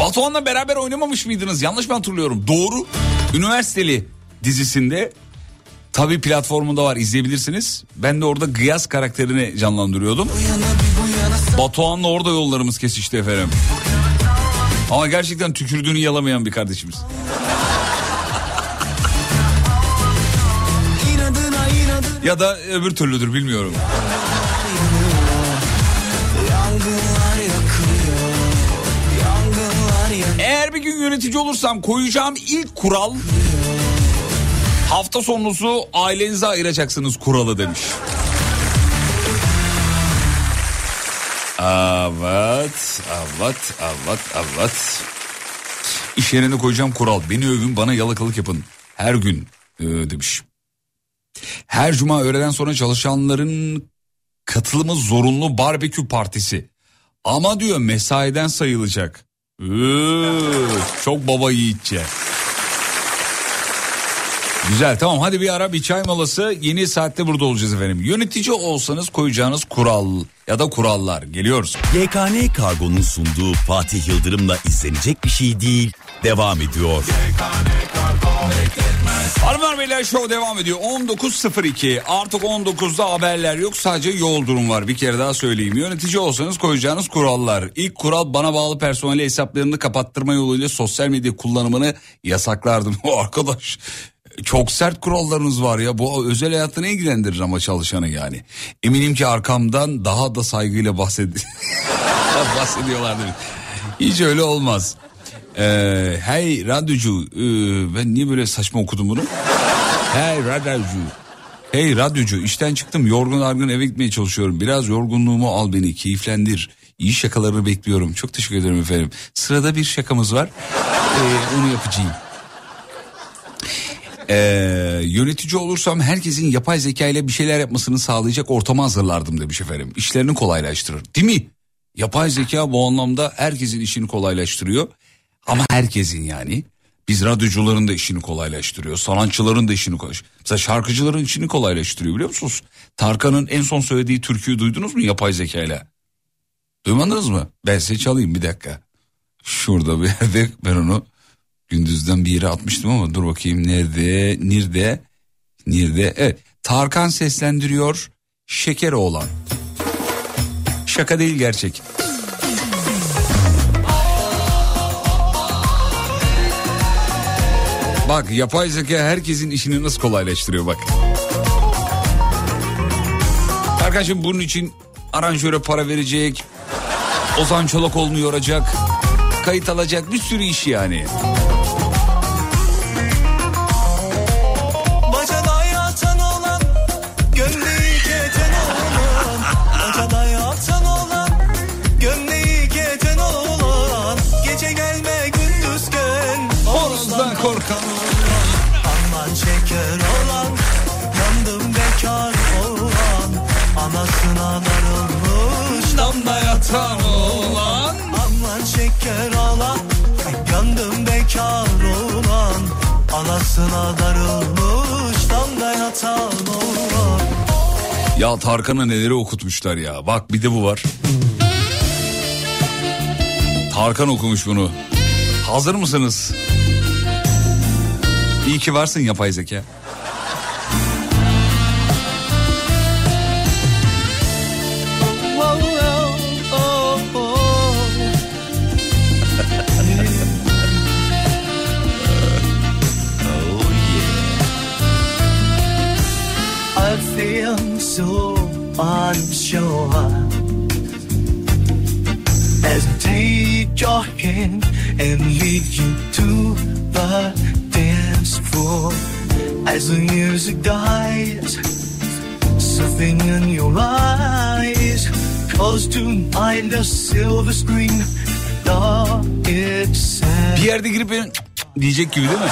Batuhan'la beraber oynamamış mıydınız? Yanlış mı hatırlıyorum? Doğru. Üniversiteli dizisinde tabi platformunda var izleyebilirsiniz. Ben de orada Gıyas karakterini canlandırıyordum. Batuhan'la orada yollarımız kesişti efendim. Ama gerçekten tükürdüğünü yalamayan bir kardeşimiz. Ya da öbür türlüdür bilmiyorum. Eğer bir gün yönetici olursam koyacağım ilk kural hafta sonunuzu ailenize ayıracaksınız kuralı demiş. Evet, evet, evet, evet. İş yerine koyacağım kural. Beni övün, bana yalakalık yapın. Her gün e, demiş. Her cuma öğleden sonra çalışanların katılımı zorunlu barbekü partisi. Ama diyor mesaiden sayılacak. Üf, çok baba yiğitçe. Güzel tamam hadi bir ara bir çay molası yeni saatte burada olacağız efendim. Yönetici olsanız koyacağınız kural ya da kurallar geliyoruz. YKN Kargo'nun sunduğu Fatih Yıldırım'la izlenecek bir şey değil. Devam ediyor. Hanımlar beyler show devam ediyor. 19.02 artık 19'da haberler yok sadece yol durum var. Bir kere daha söyleyeyim. Yönetici olsanız koyacağınız kurallar. İlk kural bana bağlı personel hesaplarını kapattırma yoluyla sosyal medya kullanımını yasaklardım. Arkadaş çok sert kurallarınız var ya. Bu özel hayatını ilgilendirir ama çalışanı yani. Eminim ki arkamdan daha da saygıyla bahsed bahsediyorlardır. Hiç öyle olmaz. Ee, hey radyocu ee, ben niye böyle saçma okudum bunu? hey radyocu. Hey radyocu işten çıktım yorgun argın eve gitmeye çalışıyorum. Biraz yorgunluğumu al beni keyiflendir. İyi şakalarını bekliyorum. Çok teşekkür ederim efendim. Sırada bir şakamız var. Ee, onu yapacağım. Ee, yönetici olursam herkesin yapay zeka ile bir şeyler yapmasını sağlayacak ortamı hazırlardım demiş efendim. İşlerini kolaylaştırır. Değil mi? Yapay zeka bu anlamda herkesin işini kolaylaştırıyor. Ama herkesin yani. Biz radyocuların da işini kolaylaştırıyor. Sanatçıların da işini kolaylaştırıyor. Mesela şarkıcıların işini kolaylaştırıyor biliyor musunuz? Tarkan'ın en son söylediği türküyü duydunuz mu yapay zeka ile? Duymadınız mı? Ben size çalayım bir dakika. Şurada bir yerde ben onu gündüzden bir yere atmıştım ama dur bakayım nerede? Nerede? Nerede? Evet. Tarkan seslendiriyor. Şeker oğlan. Şaka değil gerçek. Bak yapay zeka herkesin işini nasıl kolaylaştırıyor bak. Arkadaşım bunun için aranjöre para verecek. Ozan Çolakoğlu'nu yoracak. Kayıt alacak bir sürü iş yani. Yatan olan. Aman şeker olan, yandım bekar olan Anasına darılmış, damda yatan olan Ya Tarkan'a neleri okutmuşlar ya. Bak bir de bu var. Tarkan okumuş bunu. Hazır mısınız? İyi ki varsın yapay zeka. So unsure as I take your hand and lead you to the dance floor. As the music dies, something in your eyes calls to mind a silver screen. Bir yerde girip benim diyecek gibi değil mi?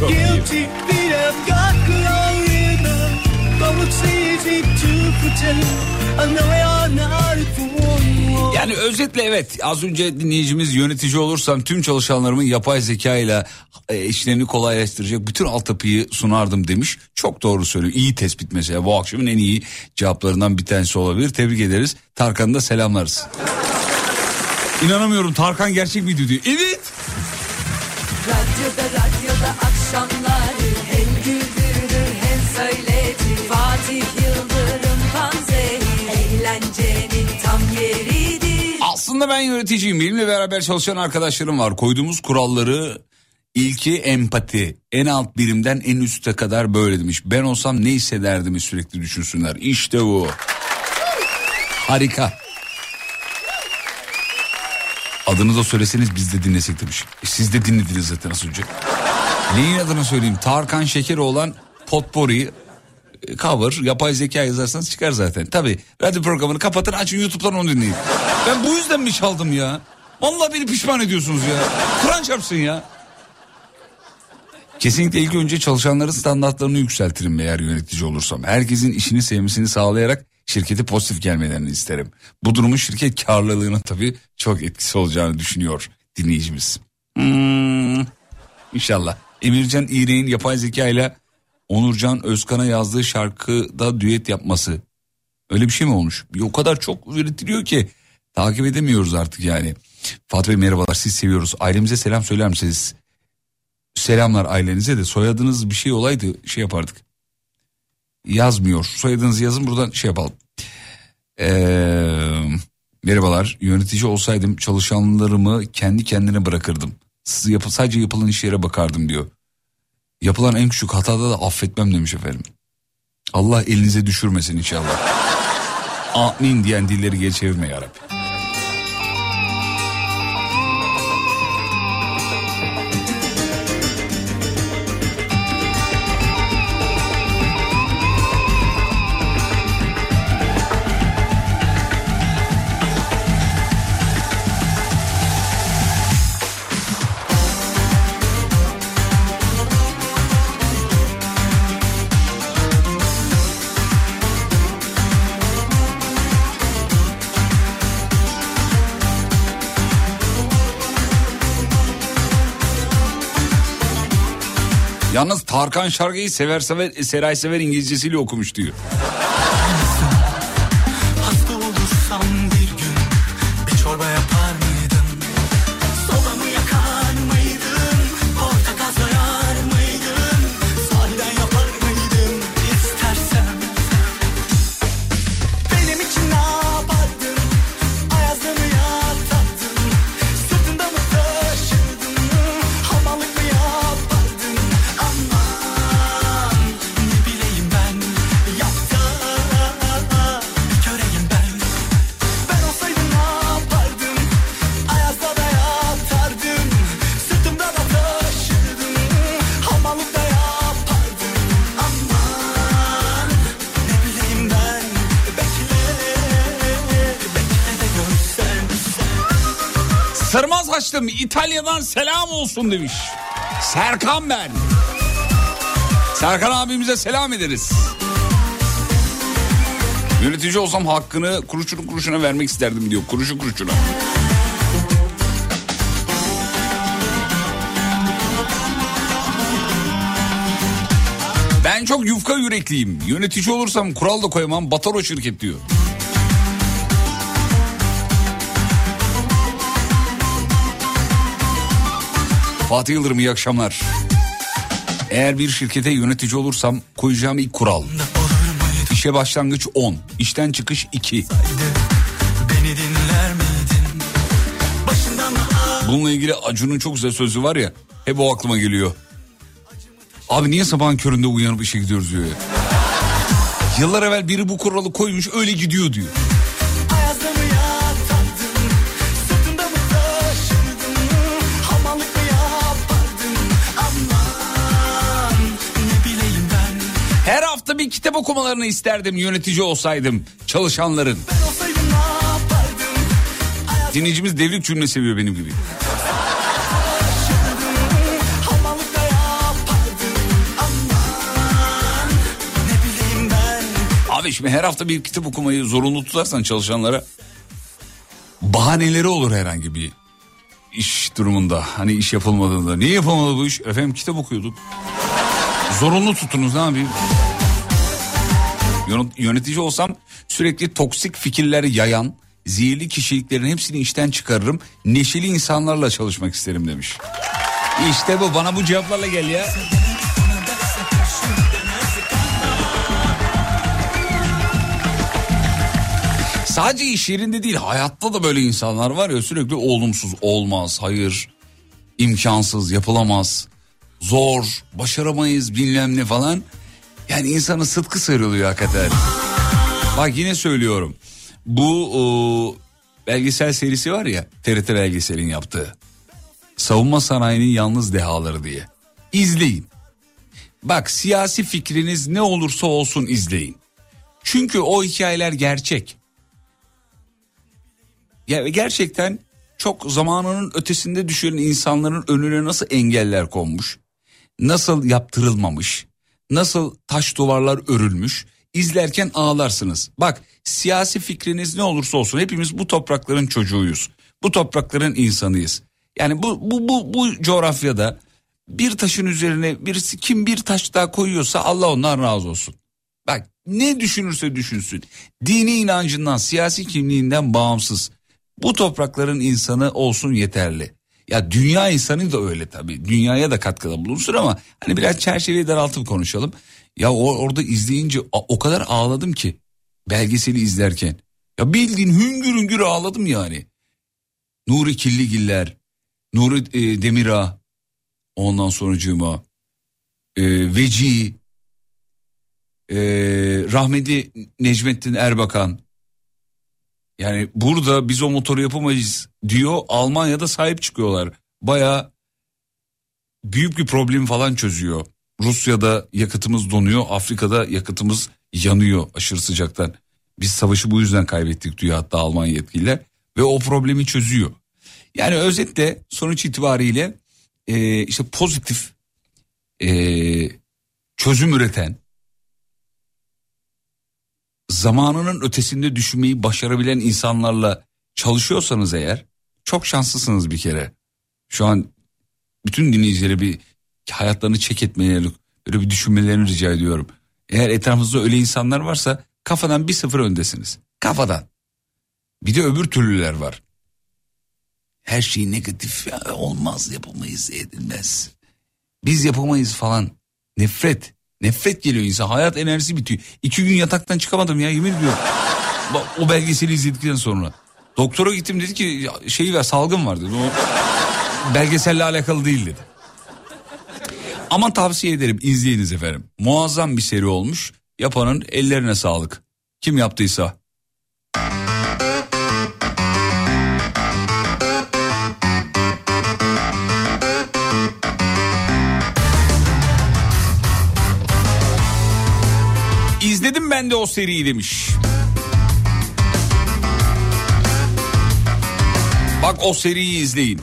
Çok iyi. Yani özetle evet az önce dinleyicimiz yönetici olursam tüm çalışanlarımın yapay zeka ile e, işlerini kolaylaştıracak bütün altyapıyı sunardım demiş. Çok doğru söylüyor. İyi tespit mesela bu akşamın en iyi cevaplarından bir tanesi olabilir. Tebrik ederiz. Tarkan'ı da selamlarız. İnanamıyorum Tarkan gerçek miydi diyor. Evet. Aslında ben yöneticiyim. Benimle beraber çalışan arkadaşlarım var. Koyduğumuz kuralları ilki empati. En alt birimden en üste kadar böyle demiş. Ben olsam ne hissederdim sürekli düşünsünler. İşte bu. Harika. Adını da söyleseniz biz de dinlesek demiş. E, siz de dinlediniz zaten az önce. Neyin adını söyleyeyim? Tarkan Şekeri olan Potpourri e, cover yapay zeka yazarsanız çıkar zaten. Tabi radyo programını kapatın açın YouTube'dan onu dinleyin. Ben bu yüzden mi çaldım ya? Vallahi beni pişman ediyorsunuz ya. Kur'an çarpsın ya. Kesinlikle ilk önce çalışanların standartlarını yükseltirim eğer yönetici olursam. Herkesin işini sevmesini sağlayarak şirkete pozitif gelmelerini isterim. Bu durumun şirket karlılığına tabii çok etkisi olacağını düşünüyor dinleyicimiz. Hmm, İnşallah. Emircan İğrek'in yapay zeka ile Onurcan Özkan'a yazdığı şarkıda düet yapması. Öyle bir şey mi olmuş? O kadar çok üretiliyor ki takip edemiyoruz artık yani. Fatih Bey merhabalar siz seviyoruz. Ailemize selam söyler misiniz? Selamlar ailenize de soyadınız bir şey olaydı şey yapardık. Yazmıyor. Soyadınızı yazın buradan şey yapalım. Ee, merhabalar yönetici olsaydım çalışanlarımı kendi kendine bırakırdım. Siz yapı, sadece yapılan işlere bakardım diyor. Yapılan en küçük hatada da affetmem demiş efendim. Allah elinize düşürmesin inşallah. Amin diyen dilleri geri çevirme yarabbim. Yalnız Tarkan şarkıyı sever sever Seray Sever İngilizcesiyle okumuş diyor. Açtım. İtalya'dan selam olsun demiş. Serkan ben. Serkan abimize selam ederiz. Yönetici olsam hakkını kuruşunu kuruşuna vermek isterdim diyor. Kuruşu kuruşuna. Ben çok yufka yürekliyim. Yönetici olursam kural da koyamam. Batar o şirket diyor. Fatih Yıldırım iyi akşamlar. Eğer bir şirkete yönetici olursam koyacağım ilk kural. İşe başlangıç 10, işten çıkış 2. Beni dinler miydin? Başından Bununla ilgili Acun'un çok güzel sözü var ya. Hep o aklıma geliyor. Abi niye sabahın köründe uyanıp işe gidiyoruz diyor ya. Yıllar evvel biri bu kuralı koymuş öyle gidiyor diyor. Hafta bir kitap okumalarını isterdim yönetici olsaydım çalışanların. Olsaydım? Dinleyicimiz devrik cümle seviyor benim gibi. Abi şimdi her hafta bir kitap okumayı zorunlu tutarsan çalışanlara bahaneleri olur herhangi bir iş durumunda. Hani iş yapılmadığında. Niye yapılmadı bu iş? Efendim kitap okuyorduk. Zorunlu tutunuz ne yapayım? Yönet- Yönetici olsam sürekli toksik fikirler yayan, zehirli kişiliklerin hepsini işten çıkarırım. Neşeli insanlarla çalışmak isterim demiş. İşte bu bana bu cevaplarla gel ya. Sadece iş yerinde değil hayatta da böyle insanlar var ya sürekli olumsuz olmaz hayır imkansız yapılamaz zor başaramayız bilmem ne falan. Yani insanın sıtkı sıyrılıyor hakikaten. Bak yine söylüyorum bu o, belgesel serisi var ya TRT belgeselin yaptığı savunma sanayinin yalnız dehaları diye izleyin. Bak siyasi fikriniz ne olursa olsun izleyin. Çünkü o hikayeler gerçek. Ya gerçekten çok zamanının ötesinde düşen insanların önüne nasıl engeller konmuş, nasıl yaptırılmamış, nasıl taş duvarlar örülmüş izlerken ağlarsınız. Bak siyasi fikriniz ne olursa olsun hepimiz bu toprakların çocuğuyuz. Bu toprakların insanıyız. Yani bu bu bu bu coğrafyada bir taşın üzerine birisi kim bir taş daha koyuyorsa Allah ondan razı olsun. Bak ne düşünürse düşünsün. Dini inancından, siyasi kimliğinden bağımsız. Bu toprakların insanı olsun yeterli. Ya dünya insanı da öyle tabii. Dünyaya da katkıda bulunsun ama hani biraz çerçeveyi daraltıp konuşalım. Ya o, orada izleyince o kadar ağladım ki belgeseli izlerken. Ya bildiğin hüngür hüngür ağladım yani. Nuri Killigiller, Nuri e, Demirağ, ondan sonracığıma e, Veci, e, rahmetli Necmettin Erbakan. Yani burada biz o motoru yapamayız diyor Almanya'da sahip çıkıyorlar. Baya büyük bir problem falan çözüyor. Rusya'da yakıtımız donuyor Afrika'da yakıtımız yanıyor aşırı sıcaktan. Biz savaşı bu yüzden kaybettik diyor hatta Alman yetkililer ve o problemi çözüyor. Yani özetle sonuç itibariyle e, işte pozitif e, çözüm üreten zamanının ötesinde düşünmeyi başarabilen insanlarla çalışıyorsanız eğer çok şanslısınız bir kere. Şu an bütün dinleyicilere bir hayatlarını çek etmelerini, böyle bir düşünmelerini rica ediyorum. Eğer etrafınızda öyle insanlar varsa kafadan bir sıfır öndesiniz. Kafadan. Bir de öbür türlüler var. Her şey negatif ya, olmaz yapamayız edilmez. Biz yapamayız falan. Nefret. Nefret geliyor insan. Hayat enerjisi bitiyor. İki gün yataktan çıkamadım ya yemin ediyorum. Bak, o belgeseli izledikten sonra. Doktora gittim dedi ki "Ya, şey var salgın var dedi. O belgeselle alakalı değil dedi. Ama tavsiye ederim izleyiniz efendim. Muazzam bir seri olmuş. Yapanın ellerine sağlık. Kim yaptıysa. Ben de o seriyi demiş. Bak o seriyi izleyin.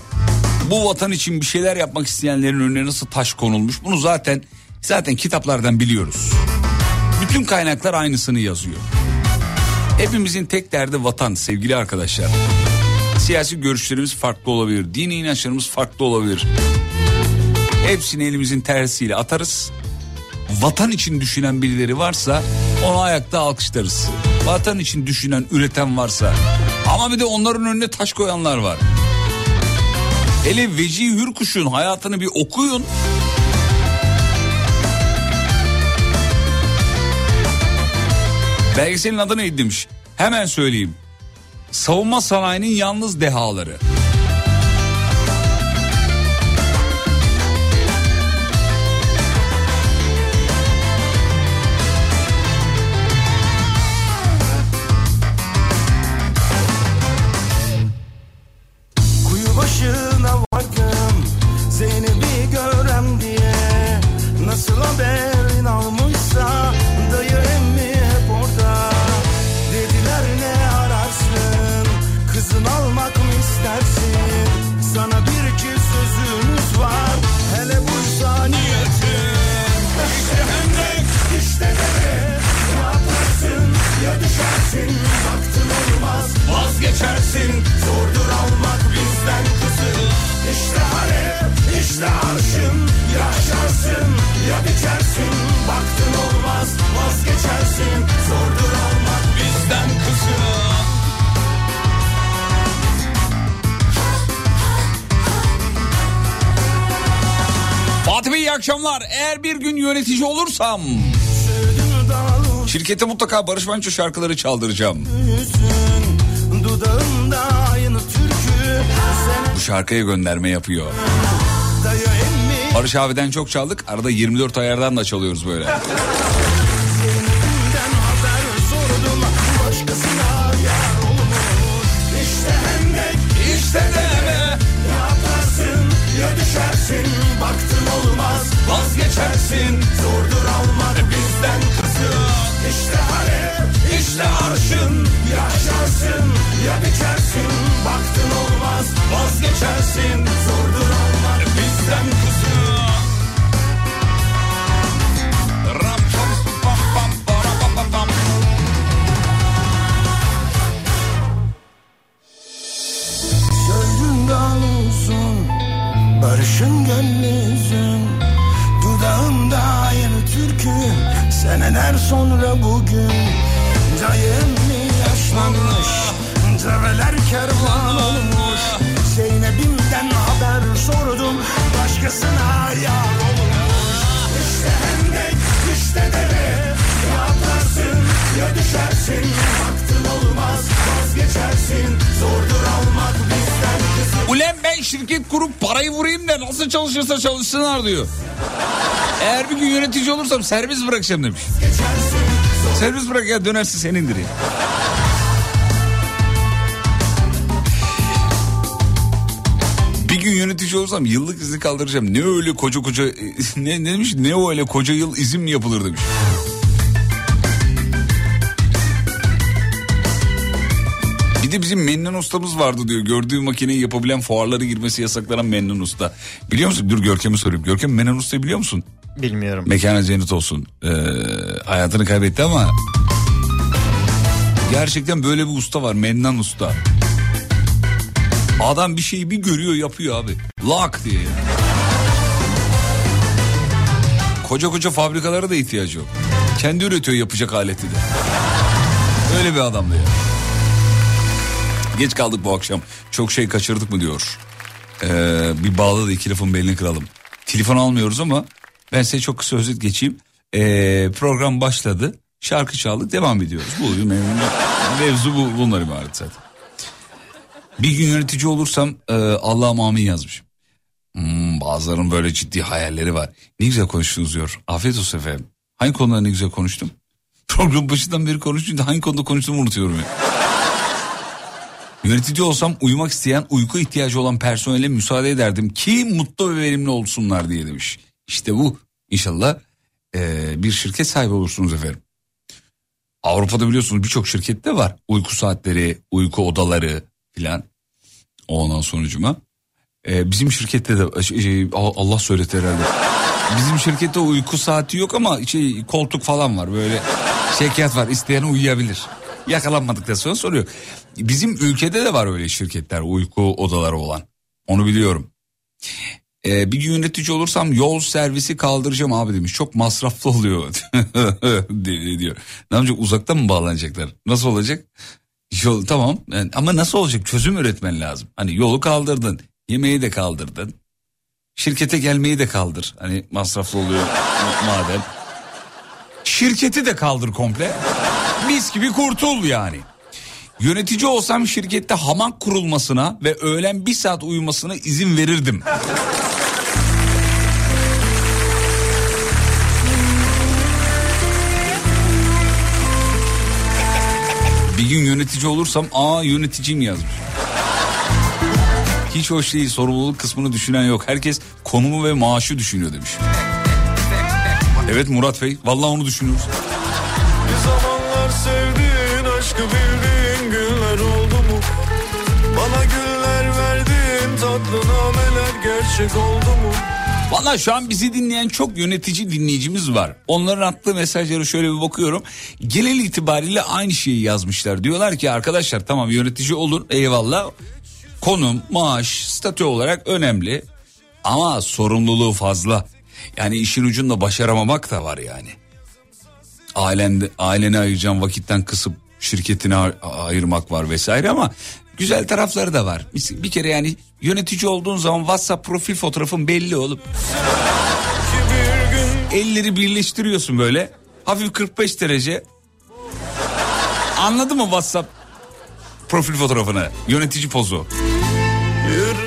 bu vatan için bir şeyler yapmak isteyenlerin önüne nasıl taş konulmuş bunu zaten zaten kitaplardan biliyoruz. Bütün kaynaklar aynısını yazıyor. Hepimizin tek derdi vatan sevgili arkadaşlar. Siyasi görüşlerimiz farklı olabilir, dini inançlarımız farklı olabilir. Hepsini elimizin tersiyle atarız. Vatan için düşünen birileri varsa onu ayakta alkışlarız. Vatan için düşünen, üreten varsa. Ama bir de onların önüne taş koyanlar var. Hele Vecihi Hürkuş'un hayatını bir okuyun. Belgeselin adı neydi demiş. Hemen söyleyeyim. Savunma sanayinin yalnız dehaları. Yönetici olursam şirkete mutlaka Barış Manço şarkıları çaldıracağım. Bu şarkıya gönderme yapıyor. Barış abiden çok çaldık. Arada 24 ayardan da çalıyoruz böyle. Senden ya biçersin Baktın olmaz vazgeçersin çalışırsa çalışsınlar diyor. Eğer bir gün yönetici olursam servis bırakacağım demiş. Servis bırak ya dönersin senindir ya. Bir gün yönetici olursam yıllık izni kaldıracağım. Ne öyle koca koca ne, ne demiş ne o öyle koca yıl izin mi yapılır demiş. De bizim Mennan ustamız vardı diyor. Gördüğü makineyi yapabilen fuarlara girmesi yasaklanan Mennan usta. Biliyor musun? Dur Görkem'e sorayım. Görkem Mennan ustayı biliyor musun? Bilmiyorum. Mekana cennet olsun. Ee, hayatını kaybetti ama gerçekten böyle bir usta var Mennan usta. Adam bir şeyi bir görüyor yapıyor abi. Lak diye. ya. Koca koca fabrikalara da ihtiyacı yok. Kendi üretiyor yapacak aleti de. Öyle bir adamdı ya. Geç kaldık bu akşam. Çok şey kaçırdık mı diyor. Ee, bir bağla da iki lafın belini kıralım. Telefon almıyoruz ama ben size çok kısa özet geçeyim. Ee, program başladı. Şarkı çaldık devam ediyoruz. Bu mev- mevzu bu, bunlar ibaret zaten. Bir gün yönetici olursam e, Allah'ım amin yazmışım. Hmm, bazılarının böyle ciddi hayalleri var. Ne güzel konuştunuz diyor. Afiyet olsun efendim. Hangi konuda ne güzel konuştum? Program başından beri konuşunca hangi konuda konuştuğumu unutuyorum ya. Yönetici olsam uyumak isteyen, uyku ihtiyacı olan personele müsaade ederdim ki mutlu ve verimli olsunlar diye demiş. İşte bu. İnşallah eee, bir şirket sahibi olursunuz efendim. Avrupa'da biliyorsunuz birçok şirkette var. Uyku saatleri, uyku odaları filan. Ondan sonucuma. Ee, bizim şirkette de şey, şey, Allah söyletti herhalde. Bizim şirkette uyku saati yok ama şey koltuk falan var böyle şekyat var isteyen uyuyabilir. Yakalanmadıktan sonra soruyor. Bizim ülkede de var öyle şirketler uyku odaları olan. Onu biliyorum. Ee, bir gün yönetici olursam yol servisi kaldıracağım abi demiş. Çok masraflı oluyor diyor. Ne yapacak uzaktan mı bağlanacaklar? Nasıl olacak? Yol tamam Yani ama nasıl olacak çözüm üretmen lazım. Hani yolu kaldırdın yemeği de kaldırdın. Şirkete gelmeyi de kaldır. Hani masraflı oluyor madem. Şirketi de kaldır komple. Mis gibi kurtul yani. Yönetici olsam şirkette hamak kurulmasına ve öğlen bir saat uyumasına izin verirdim. Bir gün yönetici olursam aa yöneticiyim yazmış. Hiç hoş değil sorumluluk kısmını düşünen yok. Herkes konumu ve maaşı düşünüyor demiş. Evet Murat Bey vallahi onu düşünüyoruz. Gerçek oldu mu? Valla şu an bizi dinleyen çok yönetici dinleyicimiz var. Onların attığı mesajları şöyle bir bakıyorum. Genel itibariyle aynı şeyi yazmışlar. Diyorlar ki arkadaşlar tamam yönetici olun eyvallah. Konum, maaş, statü olarak önemli. Ama sorumluluğu fazla. Yani işin ucunda başaramamak da var yani. Ailende, ailene ayıracağın vakitten kısıp şirketine ay- ayırmak var vesaire ama güzel tarafları da var. Bir kere yani yönetici olduğun zaman WhatsApp profil fotoğrafın belli olup elleri birleştiriyorsun böyle hafif 45 derece. Anladın mı WhatsApp profil fotoğrafını yönetici pozu?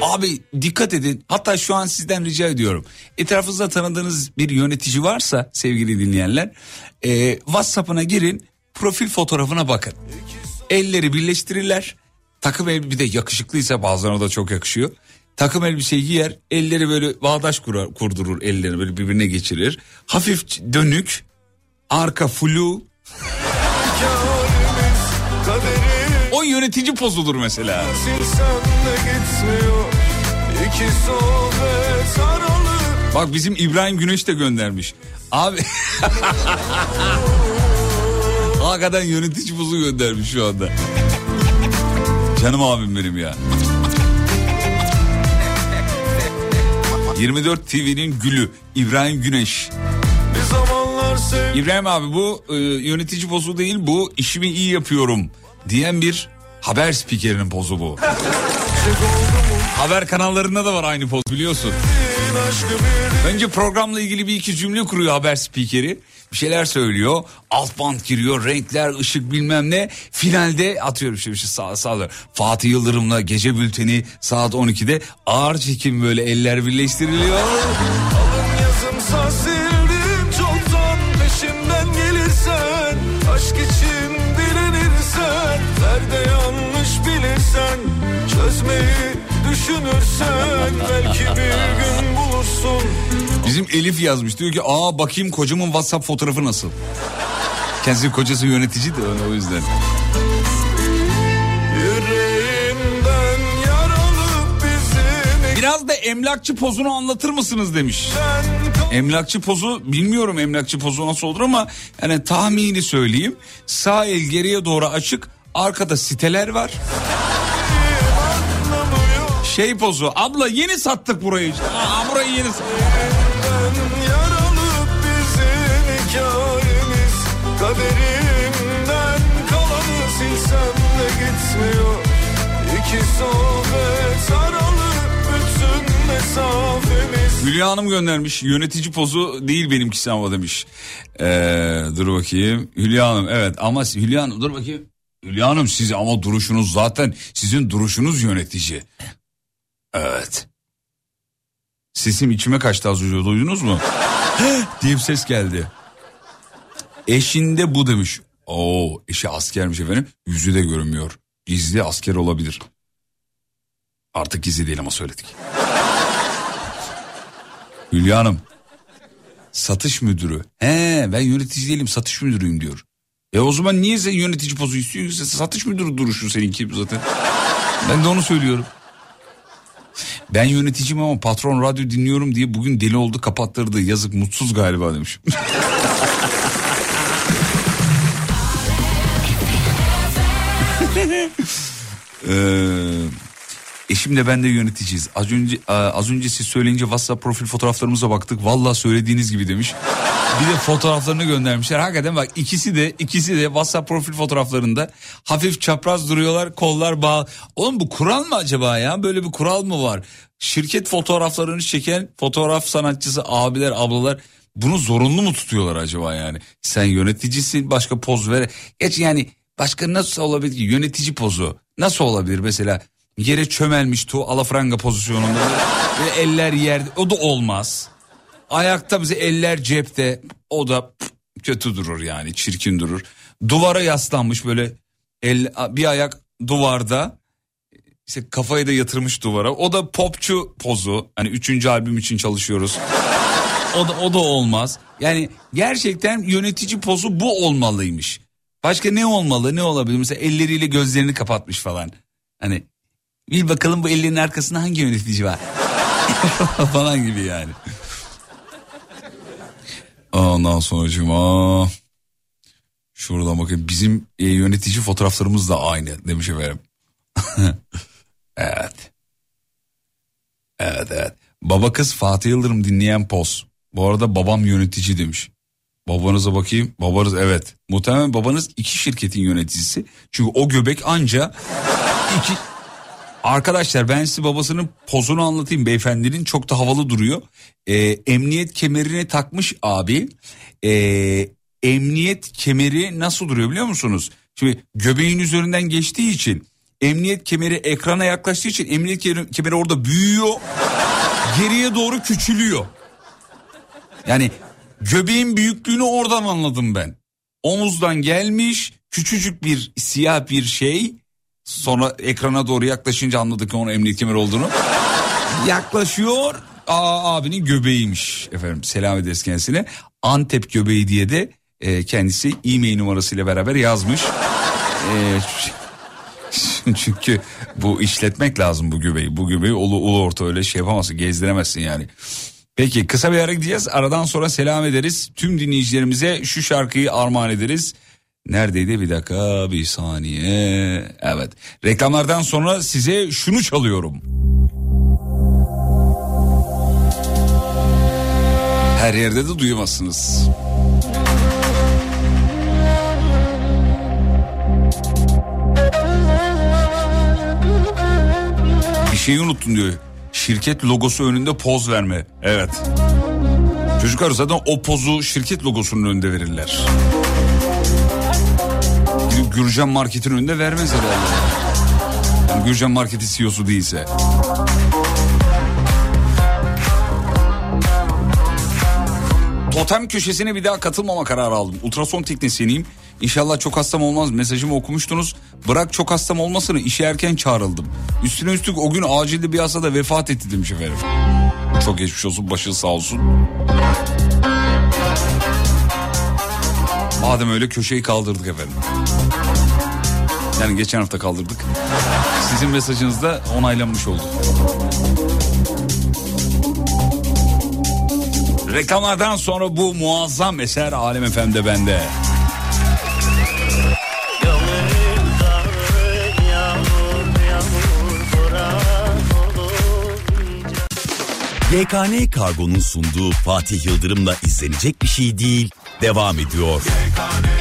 Abi dikkat edin. Hatta şu an sizden rica ediyorum. Etrafınızda tanıdığınız bir yönetici varsa sevgili dinleyenler e, WhatsApp'ına girin profil fotoğrafına bakın. Elleri birleştirirler. Takım elbise bir de yakışıklıysa bazılarına da çok yakışıyor. Takım elbiseyi giyer elleri böyle bağdaş kurar, kurdurur ellerini böyle birbirine geçirir. Hafif dönük arka flu o yönetici pozudur mesela. Bak bizim İbrahim Güneş de göndermiş. Abi Hakikaten yönetici pozu göndermiş şu anda. Canım abim benim ya. 24 TV'nin gülü İbrahim Güneş. İbrahim abi bu e, yönetici pozu değil bu işimi iyi yapıyorum diyen bir haber spikerinin pozu bu. haber kanallarında da var aynı poz biliyorsun. Önce programla ilgili bir iki cümle kuruyor haber spikeri. Bir şeyler söylüyor. Alt band giriyor. Renkler, ışık bilmem ne. Finalde atıyorum bir şey sağ, sağ, Fatih Yıldırım'la gece bülteni saat 12'de ağır çekim böyle eller birleştiriliyor. Alın yazımsa sildim çoktan peşimden gelirsen Aşk için dilenirsen Nerede yanlış bilirsen Çözmeyi düşünürsen Belki bir gün bulursun Bizim Elif yazmış diyor ki aa bakayım kocamın WhatsApp fotoğrafı nasıl? Kendisi kocası yönetici de o yüzden. Biraz da emlakçı pozunu anlatır mısınız demiş. Emlakçı pozu bilmiyorum emlakçı pozu nasıl olur ama yani tahmini söyleyeyim. Sağ el geriye doğru açık arkada siteler var. Şey pozu abla yeni sattık burayı. Aa, burayı yeni sattık. İki sohbet aralı bütün mesafemiz Hülya Hanım göndermiş. Yönetici pozu değil benimkisi ama demiş. Ee, dur bakayım. Hülya Hanım evet ama Hülya Hanım dur bakayım. Hülya Hanım siz ama duruşunuz zaten sizin duruşunuz yönetici. Evet. Sesim içime kaçtı az önce duydunuz mu? diye bir ses geldi. Eşinde bu demiş. Oo eşi askermiş efendim. Yüzü de görünmüyor. Gizli asker olabilir. Artık gizli değil ama söyledik. Hülya Hanım. Satış müdürü. He ben yönetici değilim satış müdürüyüm diyor. E o zaman niye sen yönetici pozu istiyorsun? Satış müdürü duruşu seninki zaten. Ben de onu söylüyorum. Ben yöneticiyim ama patron radyo dinliyorum diye bugün deli oldu kapattırdı. Yazık mutsuz galiba demiş. Ee, eşimle ben de yöneticiyiz. Az önce az önce siz söyleyince WhatsApp profil fotoğraflarımıza baktık. Vallahi söylediğiniz gibi demiş. Bir de fotoğraflarını göndermişler. Hakikaten bak ikisi de ikisi de WhatsApp profil fotoğraflarında hafif çapraz duruyorlar. Kollar bağ. Oğlum bu kural mı acaba ya? Böyle bir kural mı var? Şirket fotoğraflarını çeken fotoğraf sanatçısı abiler ablalar bunu zorunlu mu tutuyorlar acaba yani? Sen yöneticisin başka poz ver. Geç yani başka nasıl olabilir ki yönetici pozu? Nasıl olabilir mesela yere çömelmiş tu alafranga pozisyonunda ve eller yerde o da olmaz. Ayakta bize eller cepte o da kötü durur yani çirkin durur. Duvara yaslanmış böyle el, bir ayak duvarda işte kafayı da yatırmış duvara. O da popçu pozu. Hani üçüncü albüm için çalışıyoruz. O da, o da olmaz. Yani gerçekten yönetici pozu bu olmalıymış. Başka ne olmalı ne olabilir? Mesela elleriyle gözlerini kapatmış falan. Hani bil bakalım bu ellerin arkasında hangi yönetici var? falan gibi yani. Ondan sonra cuma. Şuradan bakın bizim e, yönetici fotoğraflarımız da aynı demiş efendim. evet. Evet evet. Baba kız Fatih Yıldırım dinleyen poz. Bu arada babam yönetici demiş. Babanıza bakayım. Babanız evet. Muhtemelen babanız iki şirketin yöneticisi. Çünkü o göbek anca iki... Arkadaşlar ben size babasının pozunu anlatayım. Beyefendinin çok da havalı duruyor. Ee, emniyet kemerini takmış abi. Ee, emniyet kemeri nasıl duruyor biliyor musunuz? Şimdi göbeğin üzerinden geçtiği için emniyet kemeri ekrana yaklaştığı için emniyet kemeri, orada büyüyor. Geriye doğru küçülüyor. Yani göbeğin büyüklüğünü oradan anladım ben. Omuzdan gelmiş küçücük bir siyah bir şey. Sonra ekrana doğru yaklaşınca anladık ki onun emniyet kemeri olduğunu. Yaklaşıyor. Aa, abinin göbeğiymiş efendim. Selam ederiz kendisine. Antep göbeği diye de e, kendisi e-mail numarasıyla beraber yazmış. E, çünkü bu işletmek lazım bu göbeği. Bu göbeği ulu, ulu orta öyle şey yapamazsın gezdiremezsin yani. Peki kısa bir ara gideceğiz. Aradan sonra selam ederiz. Tüm dinleyicilerimize şu şarkıyı armağan ederiz. Neredeydi bir dakika bir saniye. Evet reklamlardan sonra size şunu çalıyorum. Her yerde de duyamazsınız. Bir şeyi unuttun diyor. Şirket logosu önünde poz verme. Evet. Çocuklar zaten o pozu şirket logosunun önünde verirler. Gürcan Market'in önünde vermez herhalde. Yani Gürcan Market'i CEO'su değilse. Totem köşesine bir daha katılmama kararı aldım. Ultrason teknisyeniyim. İnşallah çok hastam olmaz. Mesajımı okumuştunuz. Bırak çok hastam olmasını işe erken çağrıldım. Üstüne üstlük o gün acilde bir hastada vefat etti demiş efendim. Çok geçmiş olsun başı sağ olsun. Madem öyle köşeyi kaldırdık efendim. Yani geçen hafta kaldırdık. Sizin mesajınız da onaylanmış oldu. Reklamlardan sonra bu muazzam eser Alem FM'de bende. YKN Kargo'nun sunduğu Fatih Yıldırım'la izlenecek bir şey değil. Devam ediyor. çok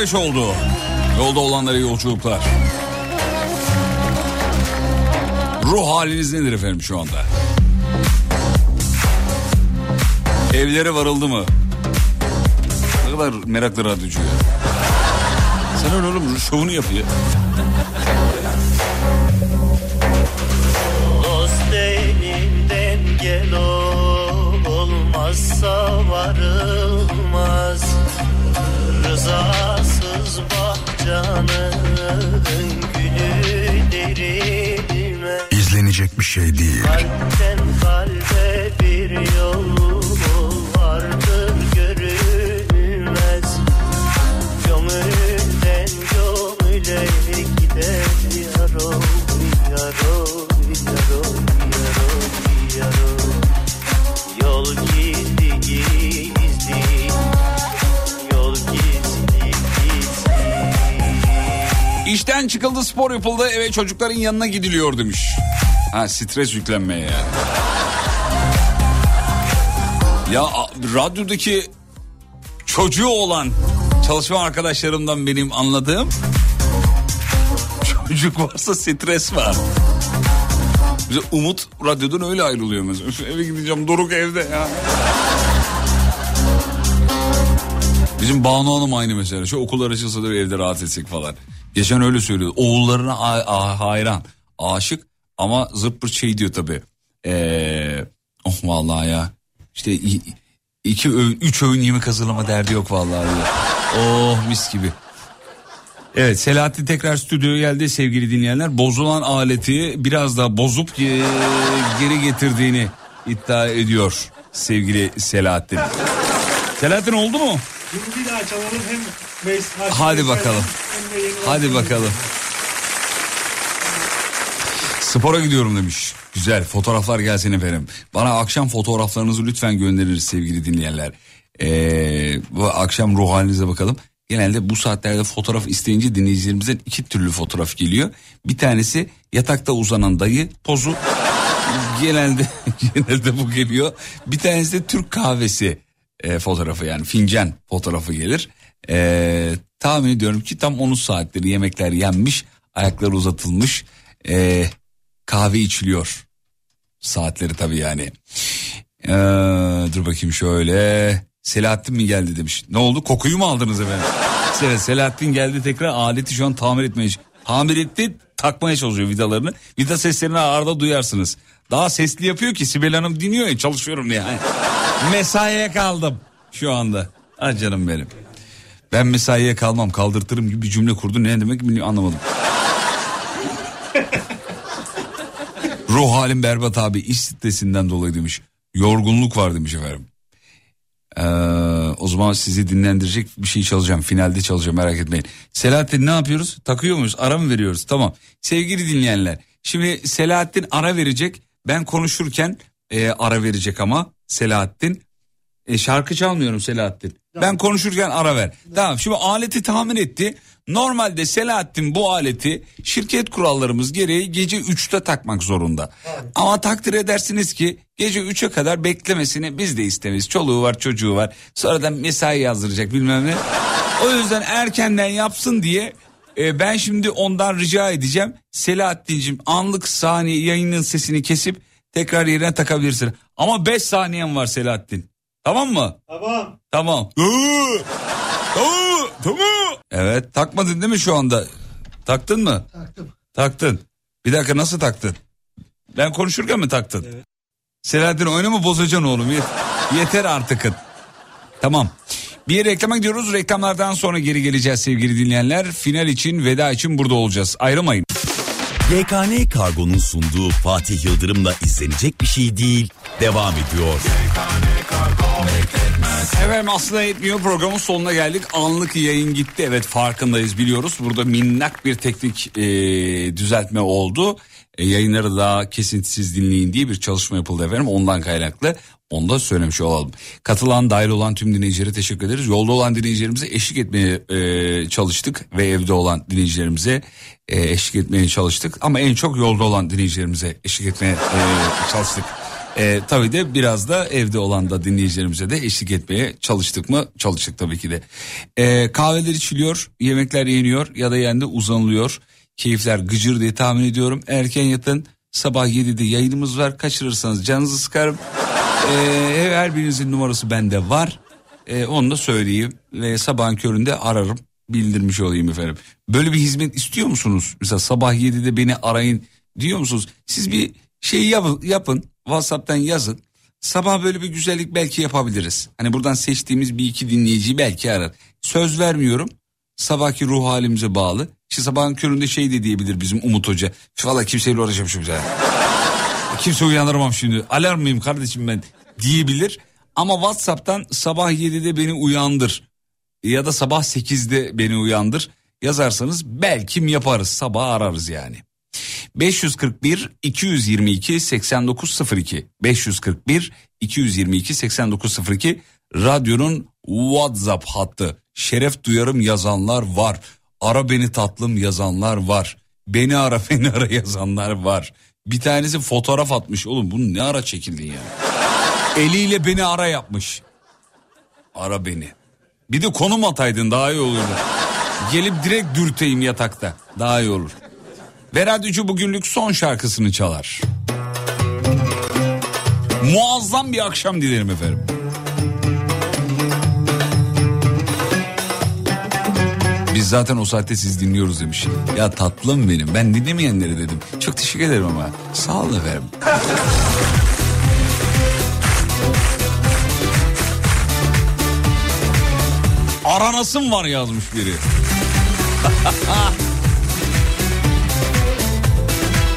19.35 oldu. Yolda olanlara yolculuklar. Ruh haliniz nedir efendim şu anda? Evlere varıldı mı? Ne kadar meraklı radyocu ya. Sen öyle oğlum şovunu yapıyor. İzlenecek bir şey değil. Kalpten kalbe bir yol vardır görünmez Gönülden gönüle gider yaro yaro yaro yaro yaro Yol gizli gizli Yol gizli gizli İşten çıkıldı spor yapıldı eve çocukların yanına gidiliyor demiş. Ha stres yüklenmeye yani. Ya radyodaki çocuğu olan çalışma arkadaşlarımdan benim anladığım çocuk varsa stres var. Bize Umut radyodan öyle ayrılıyor mesela. Üf, eve gideceğim Doruk evde ya. Bizim Banu Hanım aynı mesela. Şu okullar açılsa da evde rahat etsek falan. Geçen öyle söylüyordu. Oğullarına a- a- hayran. Aşık ama zırt pırt şey diyor tabii. Ee, oh vallahi ya. İşte iki öğün, üç öğün yemek hazırlama derdi yok vallahi diyor. Oh mis gibi. Evet Selahattin tekrar stüdyoya geldi sevgili dinleyenler. Bozulan aleti biraz daha bozup e, geri getirdiğini iddia ediyor sevgili Selahattin. Selahattin oldu mu? Hadi bakalım. Hadi bakalım. Spora gidiyorum demiş. Güzel fotoğraflar gelsin efendim. Bana akşam fotoğraflarınızı lütfen göndeririz sevgili dinleyenler. Ee, bu akşam ruh halinize bakalım. Genelde bu saatlerde fotoğraf isteyince dinleyicilerimizden iki türlü fotoğraf geliyor. Bir tanesi yatakta uzanan dayı pozu. genelde genelde bu geliyor. Bir tanesi de Türk kahvesi e, fotoğrafı yani fincan fotoğrafı gelir. E, tahmin ediyorum ki tam onun saatleri yemekler yenmiş, ayaklar uzatılmış, e, kahve içiliyor. Saatleri tabii yani. E, dur bakayım şöyle. Selahattin mi geldi demiş. Ne oldu kokuyu mu aldınız efendim? Evet Selahattin geldi tekrar aleti şu an tamir etmeye tamir etti takmaya çalışıyor vidalarını. Vida seslerini arada duyarsınız. Daha sesli yapıyor ki Sibel Hanım dinliyor ya çalışıyorum diye. Mesaiye kaldım şu anda. Ah canım benim. Ben mesaiye kalmam kaldırtırım gibi bir cümle kurdu. Ne demek bilmiyorum anlamadım. Ruh halim berbat abi iş stresinden dolayı demiş. Yorgunluk var demiş efendim. Ee, o zaman sizi dinlendirecek bir şey çalacağım. Finalde çalacağım merak etmeyin. Selahattin ne yapıyoruz? Takıyor muyuz? Ara mı veriyoruz? Tamam. Sevgili dinleyenler. Şimdi Selahattin ara verecek. Ben konuşurken e, ara verecek ama Selahattin. E, şarkı çalmıyorum Selahattin. Ben konuşurken ara ver. Tamam şimdi aleti tahmin etti. Normalde Selahattin bu aleti şirket kurallarımız gereği gece 3'te takmak zorunda. Ama takdir edersiniz ki gece 3'e kadar beklemesini biz de istemeyiz. Çoluğu var çocuğu var. Sonradan mesai yazdıracak bilmem ne. O yüzden erkenden yapsın diye e, ben şimdi ondan rica edeceğim. Selahattin'cim anlık saniye yayının sesini kesip tekrar yerine takabilirsin. Ama 5 saniyen var Selahattin. Tamam mı? Tamam. Tamam. tamam. Tamam. Evet takmadın değil mi şu anda? Taktın mı? Taktım. Taktın. Bir dakika nasıl taktın? Ben konuşurken mi taktın? Evet. Selahattin oynama bozacaksın oğlum. Yet- yeter artık. Tamam. Bir reklama gidiyoruz. Reklamlardan sonra geri geleceğiz sevgili dinleyenler. Final için veda için burada olacağız. Ayrılmayın. YKN Kargo'nun sunduğu Fatih Yıldırım'la izlenecek bir şey değil. Devam ediyor. Efendim aslında yetmiyor programın sonuna geldik. Anlık yayın gitti. Evet farkındayız biliyoruz. Burada minnak bir teknik e, düzeltme oldu. E, yayınları daha kesintisiz dinleyin diye bir çalışma yapıldı efendim. Ondan kaynaklı. Onu da söylemiş olalım. Katılan dahil olan tüm dinleyicilere teşekkür ederiz. Yolda olan dinleyicilerimize eşlik etmeye e, çalıştık. Ve evde olan dinleyicilerimize e, eşlik etmeye çalıştık. Ama en çok yolda olan dinleyicilerimize eşlik etmeye e, çalıştık. Ee, tabii de biraz da evde olan da dinleyicilerimize de eşlik etmeye çalıştık mı? Çalıştık tabii ki de. Ee, kahveler içiliyor, yemekler yeniyor ya da yendi uzanılıyor. Keyifler gıcır diye tahmin ediyorum. Erken yatın sabah 7'de yayınımız var. Kaçırırsanız canınızı sıkarım. Ee, her birinizin numarası bende var. Ee, onu da söyleyeyim ve sabahın köründe ararım bildirmiş olayım efendim. Böyle bir hizmet istiyor musunuz? Mesela sabah 7'de beni arayın diyor musunuz? Siz bir şey yapın WhatsApp'tan yazın. Sabah böyle bir güzellik belki yapabiliriz. Hani buradan seçtiğimiz bir iki dinleyiciyi belki arar. Söz vermiyorum. Sabahki ruh halimize bağlı. İşte sabahın köründe şey de diyebilir bizim Umut Hoca. Valla kimseyle uğraşamışım zaten. Kimse uyandıramam şimdi. Alarm mıyım kardeşim ben diyebilir. Ama WhatsApp'tan sabah 7'de beni uyandır. Ya da sabah 8'de beni uyandır. Yazarsanız belki yaparız. Sabah ararız yani. 541 222 8902 541 222 8902 radyonun WhatsApp hattı. Şeref duyarım yazanlar var. Ara beni tatlım yazanlar var. Beni ara beni ara yazanlar var. Bir tanesi fotoğraf atmış. Oğlum bunu ne ara çekildin ya? Eliyle beni ara yapmış. Ara beni. Bir de konum ataydın daha iyi olurdu. Gelip direkt dürteyim yatakta. Daha iyi olur. Ve radyocu bugünlük son şarkısını çalar. Muazzam bir akşam dilerim efendim. Biz zaten o saatte siz dinliyoruz demiş. Ya tatlım benim ben dinlemeyenlere dedim. Çok teşekkür ederim ama. Sağ olun efendim. Aranasım var yazmış biri.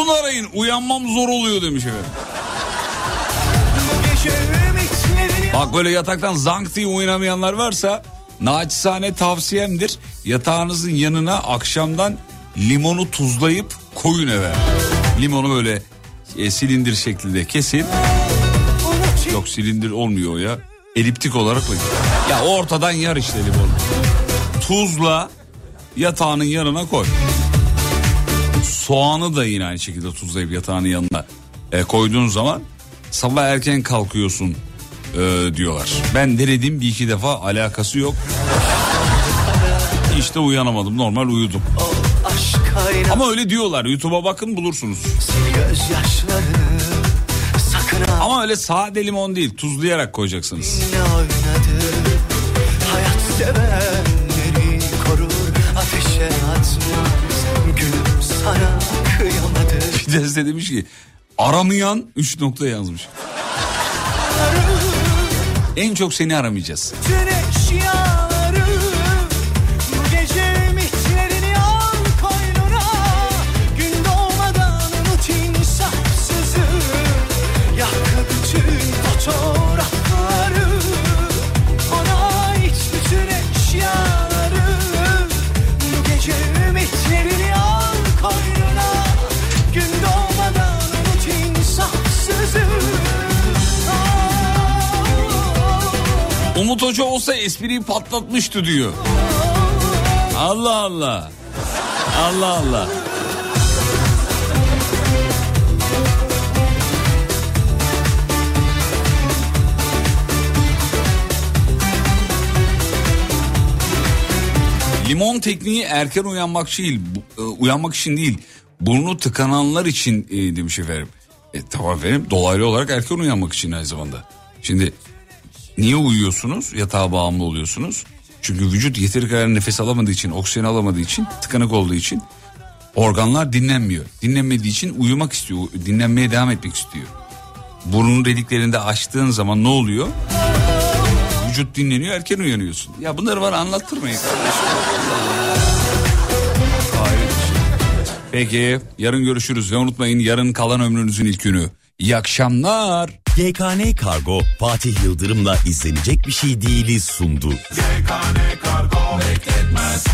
Uzun arayın uyanmam zor oluyor demiş efendim. Bak böyle yataktan zank diye uyanamayanlar varsa naçizane tavsiyemdir. Yatağınızın yanına akşamdan limonu tuzlayıp koyun eve. Limonu böyle e, silindir şeklinde unut Yok silindir olmuyor ya. Eliptik olarak koyun. Ya ortadan yar işte limonu. Tuzla yatağının yanına koy. Soğanı da yine aynı şekilde tuzlayıp yatağının yanına e, koyduğun zaman sabah erken kalkıyorsun e, diyorlar. Ben denedim bir iki defa alakası yok. İşte uyanamadım normal uyudum. Ama öyle diyorlar YouTube'a bakın bulursunuz. Ama öyle sade limon değil tuzlayarak koyacaksınız. oynadı Hayat sevenleri tanesi de demiş ki aramayan 3 nokta yazmış. En çok seni aramayacağız. Bütün eşyaları Umut Hoca olsa espriyi patlatmıştı diyor. Allah Allah. Allah Allah. Limon tekniği erken uyanmak değil, e, uyanmak için değil, burnu tıkananlar için e, demiş efendim. E, tamam efendim dolaylı olarak erken uyanmak için aynı zamanda. Şimdi Niye uyuyorsunuz? Yatağa bağımlı oluyorsunuz. Çünkü vücut yeteri kadar nefes alamadığı için, oksijen alamadığı için, tıkanık olduğu için Organlar dinlenmiyor. Dinlenmediği için uyumak istiyor. Dinlenmeye devam etmek istiyor. Burnun deliklerinde açtığın zaman ne oluyor? Vücut dinleniyor erken uyanıyorsun. Ya bunları bana anlattırmayın şey. Peki yarın görüşürüz ve unutmayın yarın kalan ömrünüzün ilk günü. İyi akşamlar. GKN Kargo Fatih Yıldırım'la izlenecek bir şey değiliz sundu. GKN Kargo bekletmez